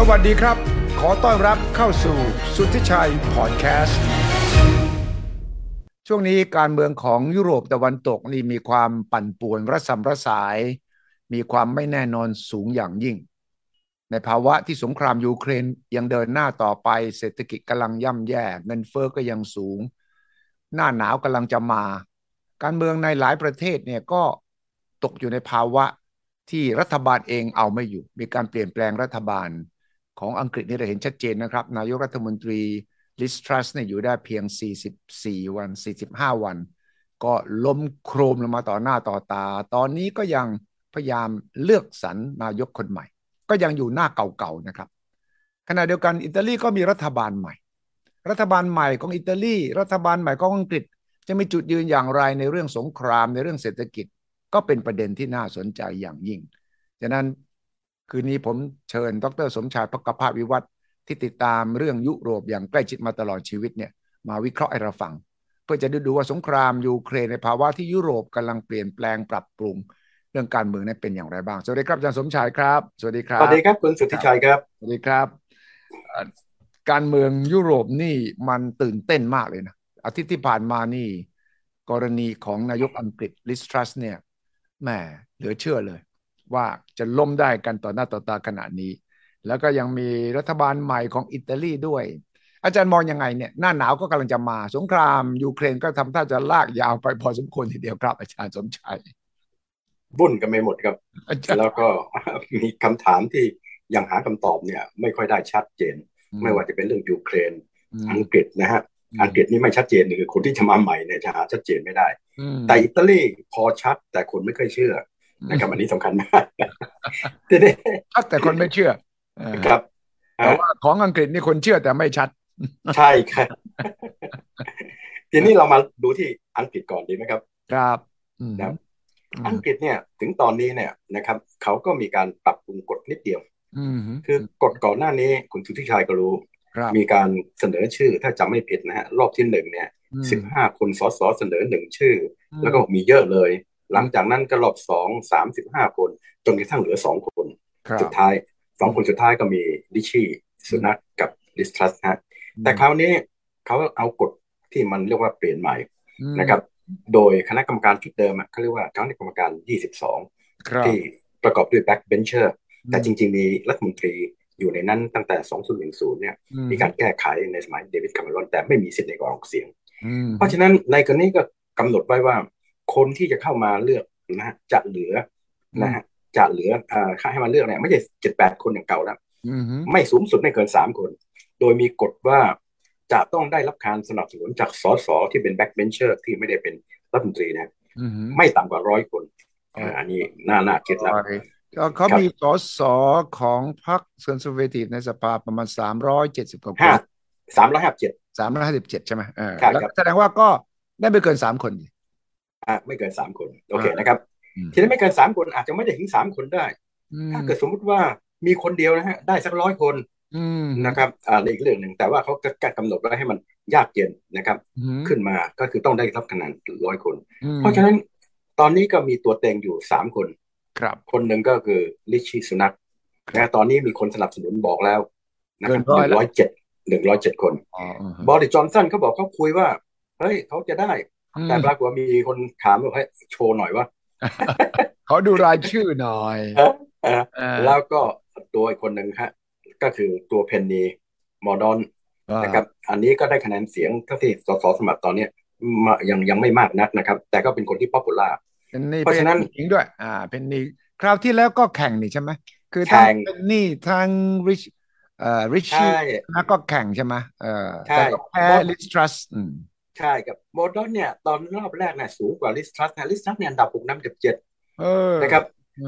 สวัสดีครับ ขอต้อนรับเข้าสู่สุทธิชัยพอดแคสต์ ช่วงนี้การเมืองของยุโรปตะวันตกนี่มีความปั่นป่วนระสำระสาย มีความไม่แน่นอนสูงอย่างยิ่ง ในภาวะที่สงครามยูเครนยังเดินหน้าต่อไป เศรษฐกิจกำลังย่ำแย่ เงินเฟอ้อก็ยังสูง หน้าหนาวกำลังจะมา การเมืองในหลายประเทศเนี่ยก็ตกอยู่ในภาวะที่รัฐบาลเองเอาไม่อยู่ มีการเปลี่ยนแปลงรัฐบาล ของอังกฤษนี่เราเห็นชัดเจนนะครับ นายกรัฐมนตรีลิสทรัสเนี่ยอยู่ได้เพียง 44 วัน 45 วัน ก็ล้มโครมลงมาต่อหน้าต่อตา ตอนนี้ก็ยังพยายามเลือกสรรนายกคนใหม่ ก็ยังอยู่หน้าเก่าๆนะครับ ขณะเดียวกันอิตาลีก็มีรัฐบาลใหม่ รัฐบาลใหม่ของอิตาลีรัฐบาลใหม่ของอังกฤษ จะมีจุดยืนอย่างไรในเรื่องสงครามในเรื่องเศรษฐกิจ ก็เป็นประเด็นที่น่าสนใจอย่างยิ่งฉะนั้น คืนนี้ผมเชิญ ดร สมชายพักภาพวิวัฒน์ที่ติดตามเรื่องยุโรปอย่างใกล้ชิดมาตลอดชีวิตเนี่ยมาวิเคราะห์ให้เราฟัง เพื่อจะดูดูว่าสงครามยูเครนในภาวะที่ยุโรปกำลังเปลี่ยนแปลงปรับปรุง เรื่องการเมืองนั้นเป็นอย่างไรบ้าง สวัสดีครับอาจารย์สมชายครับ สวัสดีครับ สวัสดีครับคุณสุทธิชัยครับ สวัสดีครับ การเมืองยุโรปนี่มันตื่นเต้นมากเลยนะ อาทิตย์ที่ผ่านมานี่ กรณีของนายกอังกฤษลิสทรัสเนี่ยแหมเหลือเชื่อเลย ว่าจะล้มได้กันต่อหน้าต่อตาขณะนี้ แล้วก็ยังมีรัฐบาลใหม่ของอิตาลีด้วย อาจารย์มองยังไงเนี่ยหน้าหนาวก็กำลังจะมาสงครามยูเครนก็ทำท่าจะลากยาวไปพอสมควรทีเดียวครับ อาจารย์สมชัยบุ่นกันไม่หมดครับ แล้วก็มีคำถามที่ยังหาคำตอบเนี่ย ไม่ค่อยได้ชัดเจน ไม่ว่าจะเป็นเรื่องยูเครนอังกฤษนะฮะอังกฤษนี่ไม่ชัดเจนคือคนที่จะมาใหม่เนี่ยจะหาชัดเจนไม่ได้ แต่อิตาลีพอชัดแต่คนไม่เคยเชื่อ นะครับอันนี้สำคัญมากทีนี้ชัดแต่คนไม่เชื่อครับแต่ว่าของอังกฤษนี่คนเชื่อแต่ไม่ชัด ใช่ครับทีนี้เรามาดูที่อังกฤษก่อนดีไหมครับ ครับนะอังกฤษเนี่ยถึงตอนนี้เนี่ยนะครับ เขาก็มีการปรับปรุงกฎนิดเดียวคือกฎก่อนหน้านี้คุณสุทธิชัยก็รู้ มีการเสนอชื่อถ้าจำไม่ผิดนะฮะรอบที่หนึ่งเนี่ยสิบห้าคนสสเสนอหนึ่งชื่อ แล้วก็มีเยอะเลย หลังจากนั้นก็รอบสองสามสิบห้าคน จนกระทั่งเหลือสองคนสุดท้ายสองคนสุดท้ายก็มีดิชี่สุนัขกับลิสทรัสฮะแต่คราวนี้เขาเอากฎที่มันเรียกว่าเปลี่ยนใหม่นะครับ โดยคณะกรรมการชุดเดิมเขาเรียกว่าคณะกรรมการยี่สิบสองที่ประกอบด้วย backbencher แต่จริง ๆ มีรัฐมนตรีอยู่ในนั้นตั้งแต่ 2010 เนี่ย มีการแก้ไขในสมัยเดวิดคาเมรอนแต่ไม่มีสิทธิ์ในการออกเสียง เพราะฉะนั้นในกรณีก็กำหนดไว้ว่า คนที่จะเข้ามาเลือกนะฮะจะเหลือนะฮะจะเหลืออ่าให้มาเลือกเนี่ยไม่ใช่เจ็ดแปดคนอย่างเก่าแล้วไม่สูงสุดไม่เกินสามคน โดยมีกฎว่าจะต้องได้รับการสนับสนุนจากสสที่เป็น backbencher ที่ไม่ได้เป็นรัฐมนตรีนะไม่ต่ำกว่าร้อยคนอันนี้น่าน่าคิดแล้วเขามีสสของพรรค Conservative ในสภาประมาณสามร้อยเจ็ดสิบกว่าคนสามร้อยห้าสิบเจ็ดสามร้อยห้าสิบเจ็ดใช่ไหมเออแสดงว่าก็ได้ไม่เกินสามคน อะไม่เกินสามคนโอเคนะครับ ทีนี้ไม่เกินสามคนอาจจะไม่ได้ถึงสามคนได้ ถ้าเกิดสมมุติว่ามีคนเดียวนะฮะได้สักร้อยคนนะครับอ่าอีกเรื่องหนึ่งแต่ว่าเขาก็กำหนดไว้ให้มันยากเย็นนะครับ ขึ้นมาก็คือต้องได้รับคะแนนร้อยคน เพราะฉะนั้นตอนนี้ก็มีตัวเต็งอยู่สามคน ครับ คนหนึ่งก็คือลิชี่สุนักนะตอนนี้มีคนสนับสนุนบอกแล้วนะครับหนึ่งร้อยเจ็ดหนึ่งร้อยเจ็ดคน บอริจอนสันเขาบอกเขาคุยว่า เฮ้ยเขาจะได้ แต่ปรากฏว่ามีคนถามว่าให้โชว์หน่อยว่าเขาดูรายชื่อหน่อยแล้วก็ตัวอีกคนหนึ่งครับก็คือตัวเพนนีมอร์ดอนนะครับ อันนี้ก็ได้คะแนนเสียงเท่าที่สสสมัครตอนนี้ยังยังไม่มากนักนะครับ แต่ก็เป็นคนที่ popularเพราะฉะนั้นหญิงด้วย อ่าเพนนีคราวที่แล้วก็แข่งนี่ใช่ไหมคือทางเพนนีทางริชเอ่อริชชี่แล้วก็แข่งใช่ไหมเออแต่แพ้ลิสทรัสอืม ใช่กับโมดอนเนี่ย ตอนรอบแรกเนี่ยสูงกว่าลิสทรัสนะลิสทรัสเนี่ยอันดับหกน้ำกับเจ็ดนะครับ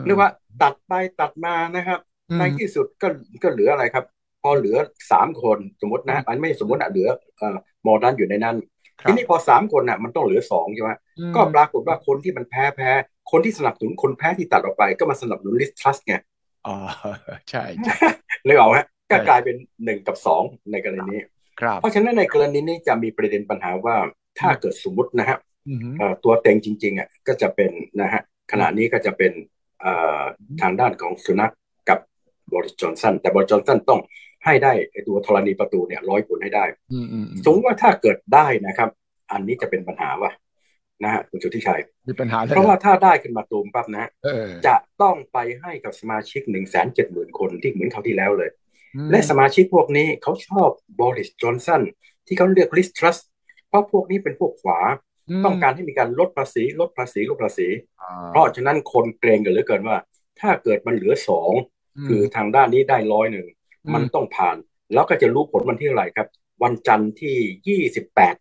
เรียกว่าตัดไปตัดมานะครับ ในที่สุดก็ก็เหลืออะไรครับ พอเหลือสามคนสมมตินะอันไม่สมมติอะเหลือเอ่อโมดอนอยู่ในนั้น ทีนี้พอสามคนอะมันต้องเหลือสองใช่ไหมก็ปรากฏว่าคนที่มันแพ้แพ้ คนที่สนับสนุนคนแพ้ที่ตัดออกไป ก็มาสนับสนุนลิสทรัสไงอ๋อใช่เลยเอาฮะก็กลายเป็นหนึ่งกับสองในกรณีนี้ เพราะฉะนั้นในกรณีนี้จะมีประเด็นปัญหาว่าถ้าเกิดสมมตินะฮะตัวเต็งจริงๆอะก็จะเป็นนะฮะขณะนี้ก็จะเป็นทางด้านของสุนัขกับบริสจอนสันแต่บริสจอนสันต้องให้ได้ตัวธรณีประตูเนี่ยร้อยคนให้ได้สมมติว่าถ้าเกิดได้นะครับ อันนี้จะเป็นปัญหาว่านะฮะคุณสุทธิชัยมีปัญหาเพราะว่าถ้าได้ขึ้นมาตูมปั๊บนะจะต้องไปให้กับสมาชิกหนึ่งแสนเจ็ดหมื่นคนที่เหมือนเขาที่แล้วเลย และสมาชิกพวกนี้เขาชอบบริสจอนสันที่เขาเรียกลิสทรัสเพราะพวกนี้เป็นพวกขวา ต้องการให้มีการลดภาษีลดภาษีลดภาษี เพราะฉะนั้นคนเกรงกันเหลือเกินว่า ถ้าเกิดมันเหลือสองคือทางด้านนี้ได้ร้อยหนึ่งมันต้องผ่าน แล้วก็จะรู้ผลวันที่เท่าไหร่ครับ วันจันทร์ที่ยี่สิบแปด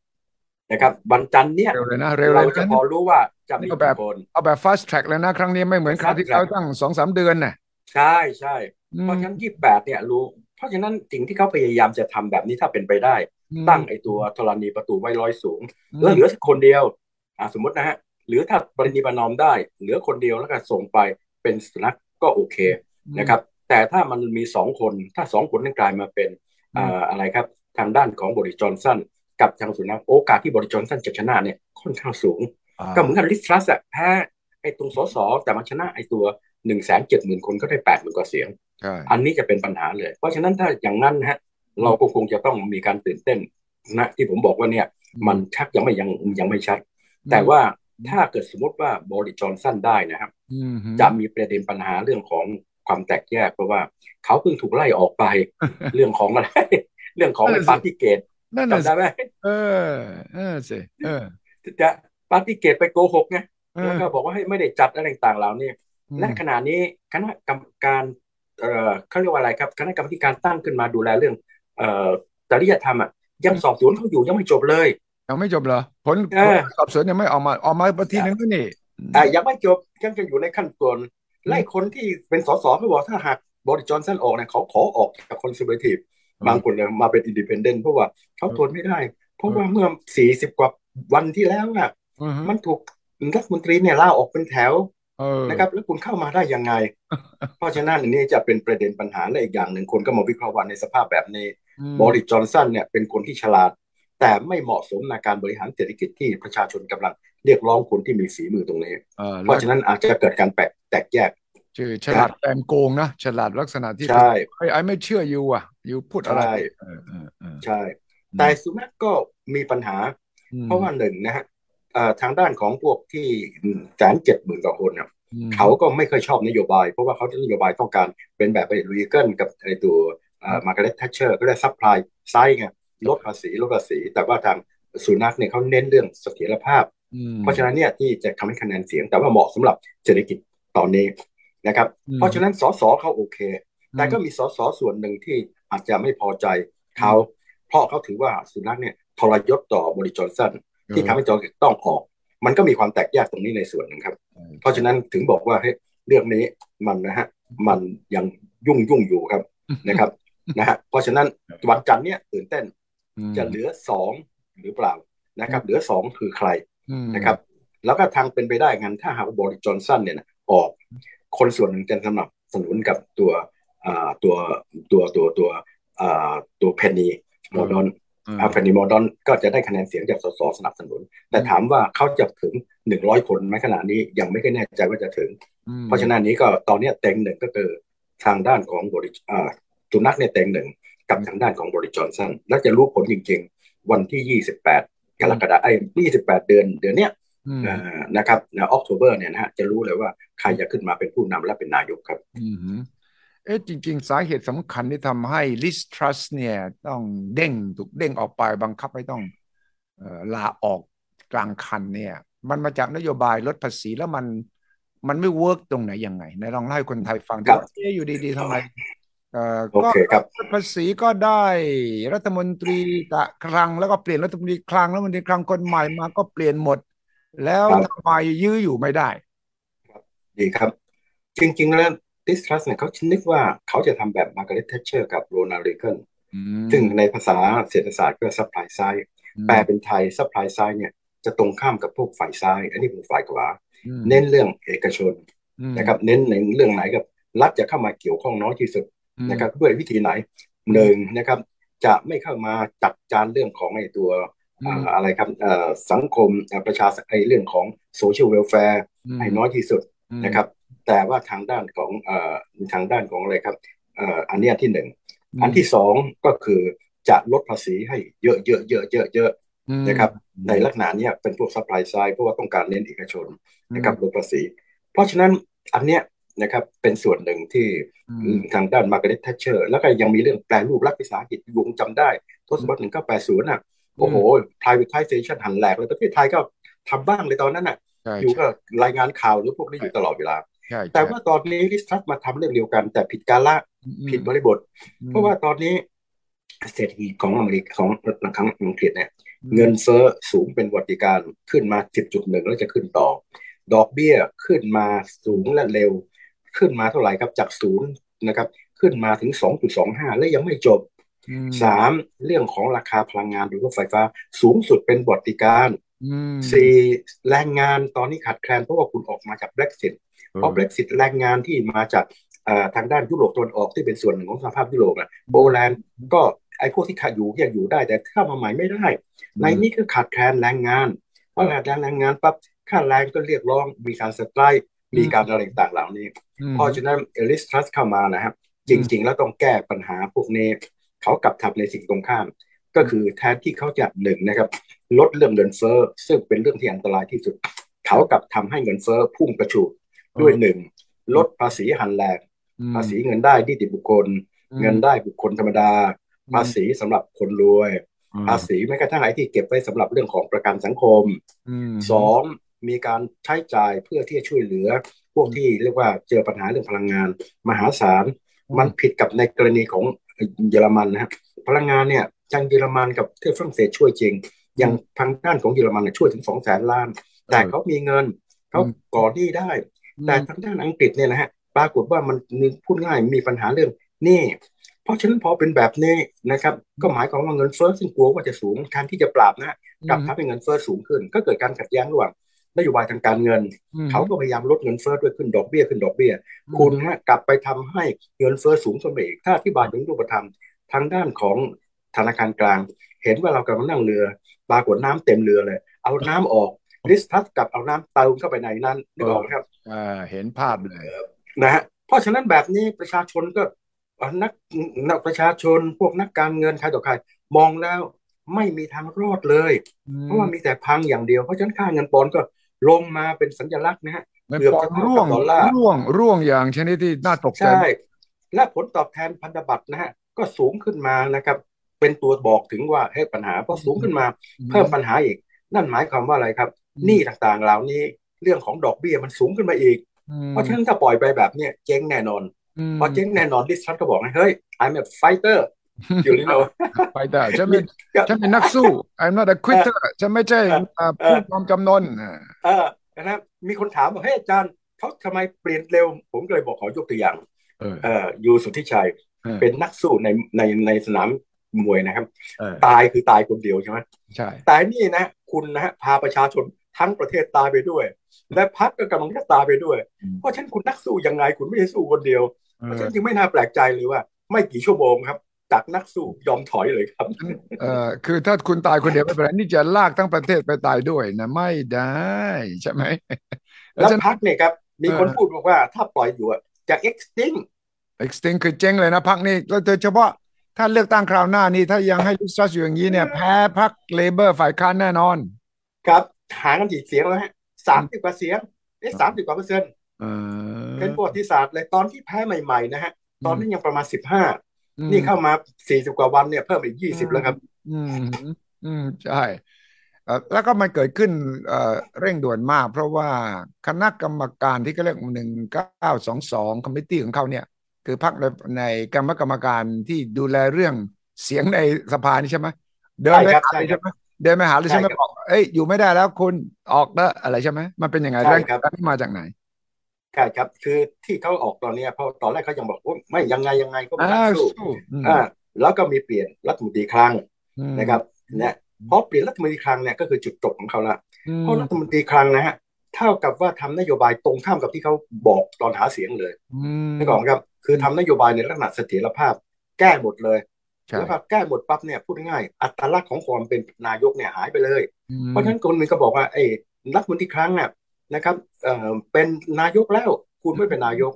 นะครับวันจันทร์เนี่ยเร็วเลยนะเร็วเราจะพอรู้ว่าจะมีแบบเอาแบบ fast track เลยนะ ครั้งนี้ไม่เหมือนครั้งที่เขาตั้งสองสามเดือนน่ะใช่ใช่ เพราะฉะนั้นยี่แปดเนี่ยรู้ เพราะฉะนั้นสิ่งที่เขาพยายามจะทำแบบนี้ถ้าเป็นไปได้ ตั้งไอตัวธรณีประตูไว้ร้อยสูงแล้วเหลือสักคนเดียวอ่าสมมตินะฮะหรือถ้าปรินิบานอมได้ เหลือคนเดียวแล้วก็ส่งไปเป็นสุนัขก็โอเคนะครับ แต่ถ้ามันมีสองคนถ้าสองคนนั้นกลายมาเป็นอ่าอะไรครับทางด้านของบริจอนสันกับทางสุนัขโอกาสที่บริจอนสันจะชนะเนี่ยค่อนข้างสูง ก็เหมือนกันลิสทรัสอะแพ้ไอ้ตรงสสแต่มาชนะไอ้ตัวหนึ่งแสนเจ็ดหมื่นคนก็ได้แปดหมื่นกว่าเสียง อันนี้จะเป็นปัญหาเลย เพราะฉะนั้นถ้าอย่างนั้นฮะเราก็คงจะต้องมีการตื่นเต้นนะที่ผมบอกว่าเนี่ยมันชักยังไม่ยังยังไม่ชัด แต่ว่าถ้าเกิดสมมติว่าบริจอนสั้นได้นะครับจะมีประเด็นปัญหาเรื่องของความแตกแยกเพราะว่าเขาเพิ่งถูกไล่ออกไป เรื่องของอะไร เรื่องของปาร์ตี้เกตนั่นจำได้ไหมเออเออสิเออจะปาร์ตี้เกตไปโกหกไงแล้วก็บอกว่าให้ไม่ได้จัดอะไรต่างๆเหล่านี้และขณะนี้คณะกรรมการ เอ่อเขาเรียกว่าอะไรครับคณะกรรมการตั้งขึ้นมาดูแลเรื่องเอ่อจริยธรรมอะยังสอบสวนเขาอยู่ยังไม่จบเลย ยังไม่จบเหรอผลสอบสวนยังไม่ออกมาออกมาปทีนึงนี่อ่ายังไม่จบยังจะอยู่ในขั้นตอนไล่คนที่เป็นสสเขาบอกถ้าหากบอริสจอห์นสันออกเนี่ยเขาขอออกจาก Conservative บางคนเนี่ยมาเป็น independent เพราะว่าเขาทนไม่ได้ เพราะว่าเมื่อสี่สิบกว่าวันที่แล้วอะมันถูกรัฐมนตรีเนี่ยลาออกเป็นแถว นะครับแล้วคุณเข้ามาได้ยังไง เพราะฉะนั้นอันนี้จะเป็นประเด็นปัญหาและอีกอย่างหนึ่งคนก็มาวิเคราะห์ว่าในสภาพแบบนี้บอริสจอห์นสันเนี่ยเป็นคนที่ฉลาด แต่ไม่เหมาะสมในการบริหารเศรษฐกิจที่ประชาชนกำลังเรียกร้องคนที่มีฝีมือตรงนี้ เพราะฉะนั้นอาจจะเกิดการแตกแตกแยกคือฉลาดแปมโกงนะฉลาดลักษณะที่ใช่ไอ้ไม่เชื่อยูอะยูพูดอะไรใช่แต่สุนัขก็มีปัญหา เพราะว่าหนึ่งนะฮะ ทางด้านของพวกที่แสนเจ็ดหมื่นกว่าคนเนี่ยเขาก็ไม่เคยชอบนโยบาย เพราะว่าเขาจะนโยบายต้องการเป็นแบบไปรีเกิลกับไอตัวมาร์กาเร็ตแทชเชอร์ก็ได้ supply side ไงลดภาษีลดภาษี แต่ว่าทางสุนัคเนี่ยเขาเน้นเรื่องเสถียรภาพ เพราะฉะนั้นเนี่ยที่จะทำให้คะแนนเสียง แต่ว่าเหมาะสำหรับเศรษฐกิจตอนนี้นะครับ เพราะฉะนั้นสสเขาโอเค แต่ก็มีสสส่วนหนึ่งที่อาจจะไม่พอใจเขาเพราะเขาถือว่าสุนัคเนี่ยทรยศต่อบอริสจอห์นสัน ที่ทำให้จอห์นสันต้องออก มันก็มีความแตกแยกตรงนี้ในส่วนนึงครับ เพราะฉะนั้นถึงบอกว่าเฮ้ยเรื่องนี้มันนะฮะมันยังยุ่งยุ่งอยู่ครับนะครับนะฮะเพราะฉะนั้นวันจันทร์เนี้ยตื่นเต้น จะเหลือสองหรือเปล่านะครับ เหลือสองคือใครนะครับ แล้วก็ทางเป็นไปได้งั้นถ้าหากบริจอนสันเนี่ยออกคนส่วนหนึ่งจะสนับสนุนกับตัวตัวตัวตัวตัวตัวเพนนีโมดอน เพนนีโมดอนก็จะได้คะแนนเสียงจากสสสนับสนุน แต่ถามว่าเขาจะถึงหนึ่งร้อยคนไหมขณะนี้ยังไม่แน่ใจว่าจะถึง เพราะฉะนั้นนี้ก็ตอนนี้เต็งหนึ่งก็คือทางด้านของบริสุนัขเนี่ยเต็งหนึ่งกับทางด้านของบริจอนสันและจะรู้ผลจริงๆ วันที่ยี่สิบแปดกรกฎาคมไอ้ยี่สิบแปดเดือนเดือนเนี้ยนะครับในออกโทเบอร์เนี่ยนะฮะจะรู้เลยว่าใครจะขึ้นมาเป็นผู้นำและเป็นนายกครับ เอ๊ะจริง ๆ สาเหตุสำคัญที่ทำให้ลิสทรัสเนี่ยต้องเด้งถูกเด้งออกไปบังคับให้ต้องลาออกกลางคันเนี่ย มันมาจากนโยบายลดภาษีแล้วมันมันไม่ work ตรงไหนยังไงในลองเล่าให้คนไทยฟังว่าเอ๊อยู่ดี ๆทำไมก็ภาษีก็ได้รัฐมนตรีกะคลังแล้วก็เปลี่ยนรัฐมนตรีคลังแล้วมนตรีคลังคนใหม่มาก็เปลี่ยนหมด แล้วทำไมยื้ออยู่ไม่ได้ ดีครับ จริง ๆ แล้ว ลิซทรัสเนี่ยเขาคิดนึกว่าเขาจะทำแบบมาร์กาเร็ตแทตเชอร์กับโรนัลด์เรแกนซึ่งในภาษาเศรษฐศาสตร์ก็ supply side แปลเป็นไทย supply side เนี่ยจะตรงข้ามกับพวกฝ่ายซ้าย อันนี้เป็นฝ่ายขวา เน้นเรื่องเอกชนนะครับ เน้นในเรื่องไหนกับรัฐจะเข้ามาเกี่ยวข้องน้อยที่สุดนะครับ ด้วยวิธีไหนหนึ่งนะครับ จะไม่เข้ามาจัดการเรื่องของไอ้ตัวอะไรครับสังคมประชาไอเรื่องของsocial welfare ให้น้อยที่สุดนะครับ แต่ว่าทางด้านของทางด้านของอะไรครับเอ่ออันนี้ที่หนึ่งอันที่สองก็คือจะลดภาษีให้เยอะเยอะเยอะเยอะเยอะนะครับในลักษณะนี้เป็นพวก supply side เพราะว่าต้องการเน้นเอกชนนะครับลดภาษี เพราะฉะนั้นอันเนี้ยนะครับเป็นส่วนหนึ่งที่ทางด้านมาร์กาเร็ตแทชเชอร์แล้วก็ยังมีเรื่องแปรรูปรัฐวิสาหกิจยังจำได้ทศวรรษหนึ่งเก้าแปดศูนย์อะโอ้โห privatization หันแหลกเลยประเทศไทยก็ทำบ้างเลยตอนนั้นอะอยู่ก็รายงานข่าวหรือพวกนี้อยู่ตลอดเวลา แต่ว่าตอนนี้ลิสทัสมาทำเรื่องเดียวกัน แต่ผิดกาละผิดบริบท เพราะว่าตอนนี้เศรษฐกิจของอเมริกของของอังกฤษเนี่ยเงินเฟ้อสูงเป็นวัติการขึ้นมา 10.1 แล้วจะขึ้นต่อ ดอกเบี้ยขึ้นมาสูงและเร็ว ขึ้นมาเท่าไหร่ครับจากศูนย์นะครับ ขึ้นมาถึง 2.25 และยังไม่จบสามเรื่องของราคาพลังงานโดยรถไฟฟ้าสูงสุดเป็นบทติการ สี่แรงงานตอนนี้ขาดแคลนเพราะว่าคุณออกมาจาก Brexit เพราะ Brexit แรงงานที่มาจากทางด้านยุโรปตะวันออกที่เป็นส่วนหนึ่งของสหภาพยุโรปอะโปแลนด์ก็ไอ้พวกที่ขาดอยู่ยังอยู่ได้ แต่เข้ามาใหม่ไม่ได้ ในนี้ก็ขาดแคลนแรงงานเพราะขาดแคลนแรงงานปั๊บค่าแรงก็เรียกร้องมีการสไตร์มีการอะไรต่างๆเหล่านี้เพราะฉะนั้นเอลิสทรัสเข้ามานะครับจริง ๆ แล้วต้องแก้ปัญหาพวกนี้เขากลับทำในสิ่งตรงข้าม ก็คือแทนที่เขาจะหนึ่งนะครับ ลดเรื่องเงินเฟ้อซึ่งเป็นเรื่องที่อันตรายที่สุด เขากลับทำให้เงินเฟ้อพุ่งกระฉูดด้วยหนึ่งลดภาษีหันแรงภาษีเงินได้ที่ติบุคคล เงินได้บุคคลธรรมดา ภาษีสำหรับคนรวย ภาษีแม้กระทั่งไอ้ที่เก็บไว้สำหรับเรื่องของประกันสังคมสองมีการใช้จ่ายเพื่อที่จะช่วยเหลือ พวกที่เรียกว่าเจอปัญหาเรื่องพลังงาน มหาศาลมันผิดกับในกรณีของเยอรมันนะฮะพลังงานเนี่ยทางเยอรมันกับที่ฝรั่งเศสช่วยจริง อย่างทางด้านของเยอรมันเนี่ยช่วยถึงสองแสนล้าน แต่เขามีเงินเขาก่อหนี้ได้ แต่ทางด้านอังกฤษเนี่ยนะฮะปรากฏว่ามันพูดง่ายมีปัญหาเรื่องนี่เพราะฉะนั้นพอเป็นแบบนี้นะครับ ก็หมายความว่าเงินเฟ้อซึ่งกลัวว่าจะสูงแทนที่จะปรับนะกลับทำให้เงินเฟ้อสูงขึ้น ก็เกิดการขัดแย้งระหว่างนโยบายทางการเงิน เขาก็พยายามลดเงินเฟ้อด้วยขึ้นดอกเบี้ยขึ้นดอกเบี้ย คุณฮะกลับไปทำให้เงินเฟ้อสูงขึ้นไปอีกถ้าอธิบายถึงรูปธรรมทางด้านของ ธนาคารกลาง เห็นว่าเรากำลังนั่งเรือปรากฏน้ำเต็มเรือเลย เอาน้ำออกลิสทัสกับเอาน้ำเติมเข้าไปในนั้นนึกออกไหมครับอ่าเห็นภาพเลยนะฮะเพราะฉะนั้นแบบนี้ประชาชนก็นักนักประชาชนพวกนักการเงินใครต่อใครมองแล้วไม่มีทางรอดเลย เพราะว่ามีแต่พังอย่างเดียว เพราะฉะนั้นค่าเงินปอนก็ลงมาเป็นสัญลักษณ์นะฮะเกือบจะร่วงร่วงร่วงอย่างชนิดที่น่าตกใจใช่และผลตอบแทนพันธบัตรนะฮะก็สูงขึ้นมานะครับ เป็นตัวบอกถึงว่าให้ปัญหาพอสูงขึ้นมา เพิ่มปัญหาอีก นั่นหมายความว่าอะไรครับหนี้ต่างๆเหล่านี้เรื่องของดอกเบี้ยมันสูงขึ้นมาอีก เพราะฉะนั้นถ้าปล่อยไปแบบเนี้ยเจ๊งแน่นอนพอเจ๊งแน่นอนดิฉันก็บอกให้เฮ้ย I'm a fighter อยู่นี่เนาะไฟเตอร์ฉันเป็นฉันเป็นนักสู้ I'm not a quitter ฉันไม่ใช่ผู้ยอมจำนนเออนะครับมีคนถามว่าเฮ้ยอาจารย์เขาทำไมเปลี่ยนเร็ว ผมก็เลยบอกขอยกตัวอย่างเออยูสุทธิชัยเป็นนักสู้ในในในสนาม มวยนะครับ ตายคือตายคนเดียวใช่ไหมใช่ แต่นี่นะ คุณนะฮะพาประชาชนทั้งประเทศตายไปด้วย และพักก็กำลังจะตายไปด้วย เพราะฉะนั้นคุณนักสู้ยังไงคุณไม่ได้สู้คนเดียว เพราะฉะนั้นจึงไม่น่าแปลกใจเลยว่า ไม่กี่ชั่วโมงครับจากนักสู้ยอมถอยเลยครับเอ่อคือถ้าคุณตายคนเดียวไม่เป็นไรนี่จะลากทั้งประเทศไปตายด้วยนะไม่ได้ใช่ไหมแล้วพักเนี่ยครับ มีคนพูดบอกว่าถ้าปล่อยอยู่จะ extinct extinct คือเจ๊งเลยนะพักนี้แล้วโดยเฉพาะ ถ้าเลือกตั้งคราวหน้านี้ ถ้ายังให้ลิสตรัสอยู่อย่างนี้เนี่ย แพ้พักเลเบอร์ฝ่ายค้านแน่นอน ครับ หากันกี่เสียงแล้วฮะสามสิบกว่าเสียงเอ๊ะสามสิบกว่าเปอร์เซ็นต์เป็นประวัติศาสตร์เลยตอนที่แพ้ใหม่ๆนะฮะ ตอนนั้นยังประมาณสิบห้านี่เข้ามาสี่สิบกว่าวันเนี่ยเพิ่มอีกยี่สิบแล้วครับ อืม อืมใช่แล้วก็มันเกิดขึ้นเร่งด่วนมาก เพราะว่าคณะกรรมการที่เขาเรียกหนึ่งเก้าสองสองคอมมิตี้ของเขาเนี่ย คือพักในในกรรมกรรมการที่ดูแลเรื่องเสียงในสภานี่ใช่ไหมเดินไปหาใช่ไหมเดินไปหาเลยใช่ไหมบอกเอ้ยอยู่ไม่ได้แล้วคุณออกแล้วอะไรใช่ไหมมันเป็นยังไงแรงการที่มาจากไหนใช่ครับ คือที่เขาออกตอนนี้เพราะตอนแรกเขายังบอกว่าไม่ยังไงยังไงก็ไม่ได้สู้อ่าแล้วก็มีเปลี่ยนรัฐมนตรีคลังนะครับเนี่ยพอเปลี่ยนรัฐมนตรีคลังเนี่ยก็คือจุดจบของเขาละเพราะรัฐมนตรีคลังนะฮะ เท่ากับว่าทำนโยบายตรงข้ามกับที่เขาบอกตอนหาเสียงเลยนะก่อนครับ คือทำนโยบายในลักษณะเสถียรภาพ แก้หมดเลยแล้วพอแก้หมดปั๊บเนี่ยพูดง่ายอัตลักษณ์ของความเป็นนายกเนี่ยหายไปเลย เพราะฉะนั้นคนหนึ่งก็บอกว่าไอ้รัฐมนตรีครั้งเนี่ยนะครับเอ่อเป็นนายกแล้วคุณไม่เป็นนายก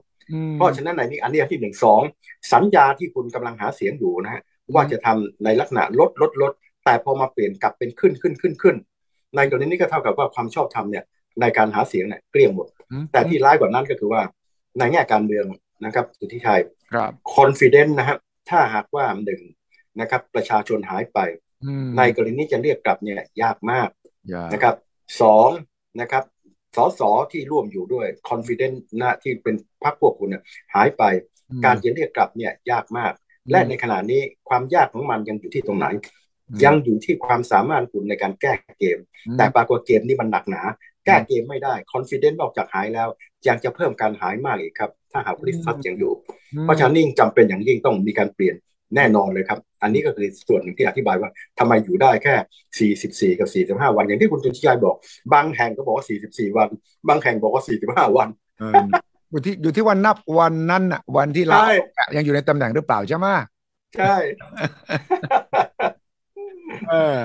เพราะฉะนั้นในนี้อันนี้ที่หนึ่งสองสัญญาที่คุณกำลังหาเสียงอยู่นะฮะว่าจะทำในลักษณะลดลดลดแต่พอมาเปลี่ยนกลับเป็นขึ้นขึ้นขึ้นขึ้น ในกรณีนี้ก็เท่ากับว่าความชอบธรรมเนี่ย ในการหาเสียงเนี่ยเกลี้ยงหมด แต่ที่ร้ายกว่านั้นก็คือว่า ในแง่การเมืองนะครับสุทธิชัยครับ confidence นะครับถ้าหากว่าหนึ่งนะครับ ประชาชนหายไป ในกรณีนี้จะเรียกกลับเนี่ยยากมากนะครับสองนะครับสสที่ร่วมอยู่ด้วย confidence นะที่เป็นพรรคพวกคุณเนี่ยหายไป การจะเรียกกลับเนี่ยยากมาก และในขณะนี้ความยากของมันยังอยู่ที่ตรงไหน ยังอยู่ที่ความสามารถคุณในการแก้เกม แต่ปรากฏเกมนี้มันหนักหนา แก้เกมไม่ได้ confidence นอกจากหายแล้วยังจะเพิ่มการหายมากอีกครับ ถ้าหากลิซทรัสยังอยู่ เพราะฉะนั้นจำเป็นอย่างยิ่งต้องมีการเปลี่ยนแน่นอนเลยครับ อันนี้ก็คือส่วนหนึ่งที่อธิบายว่าทำไมอยู่ได้แค่ 44 กับ 45 วัน อย่างที่คุณสุทธิชัยบอก บางแห่งก็บอกว่า 44 วัน บางแห่งบอกว่า 45 วันอยู่ที่อยู่ที่วันนับวันนั้นอะ วันที่เรายังอยู่ในตำแหน่งหรือเปล่าใช่ไหมใช่เออ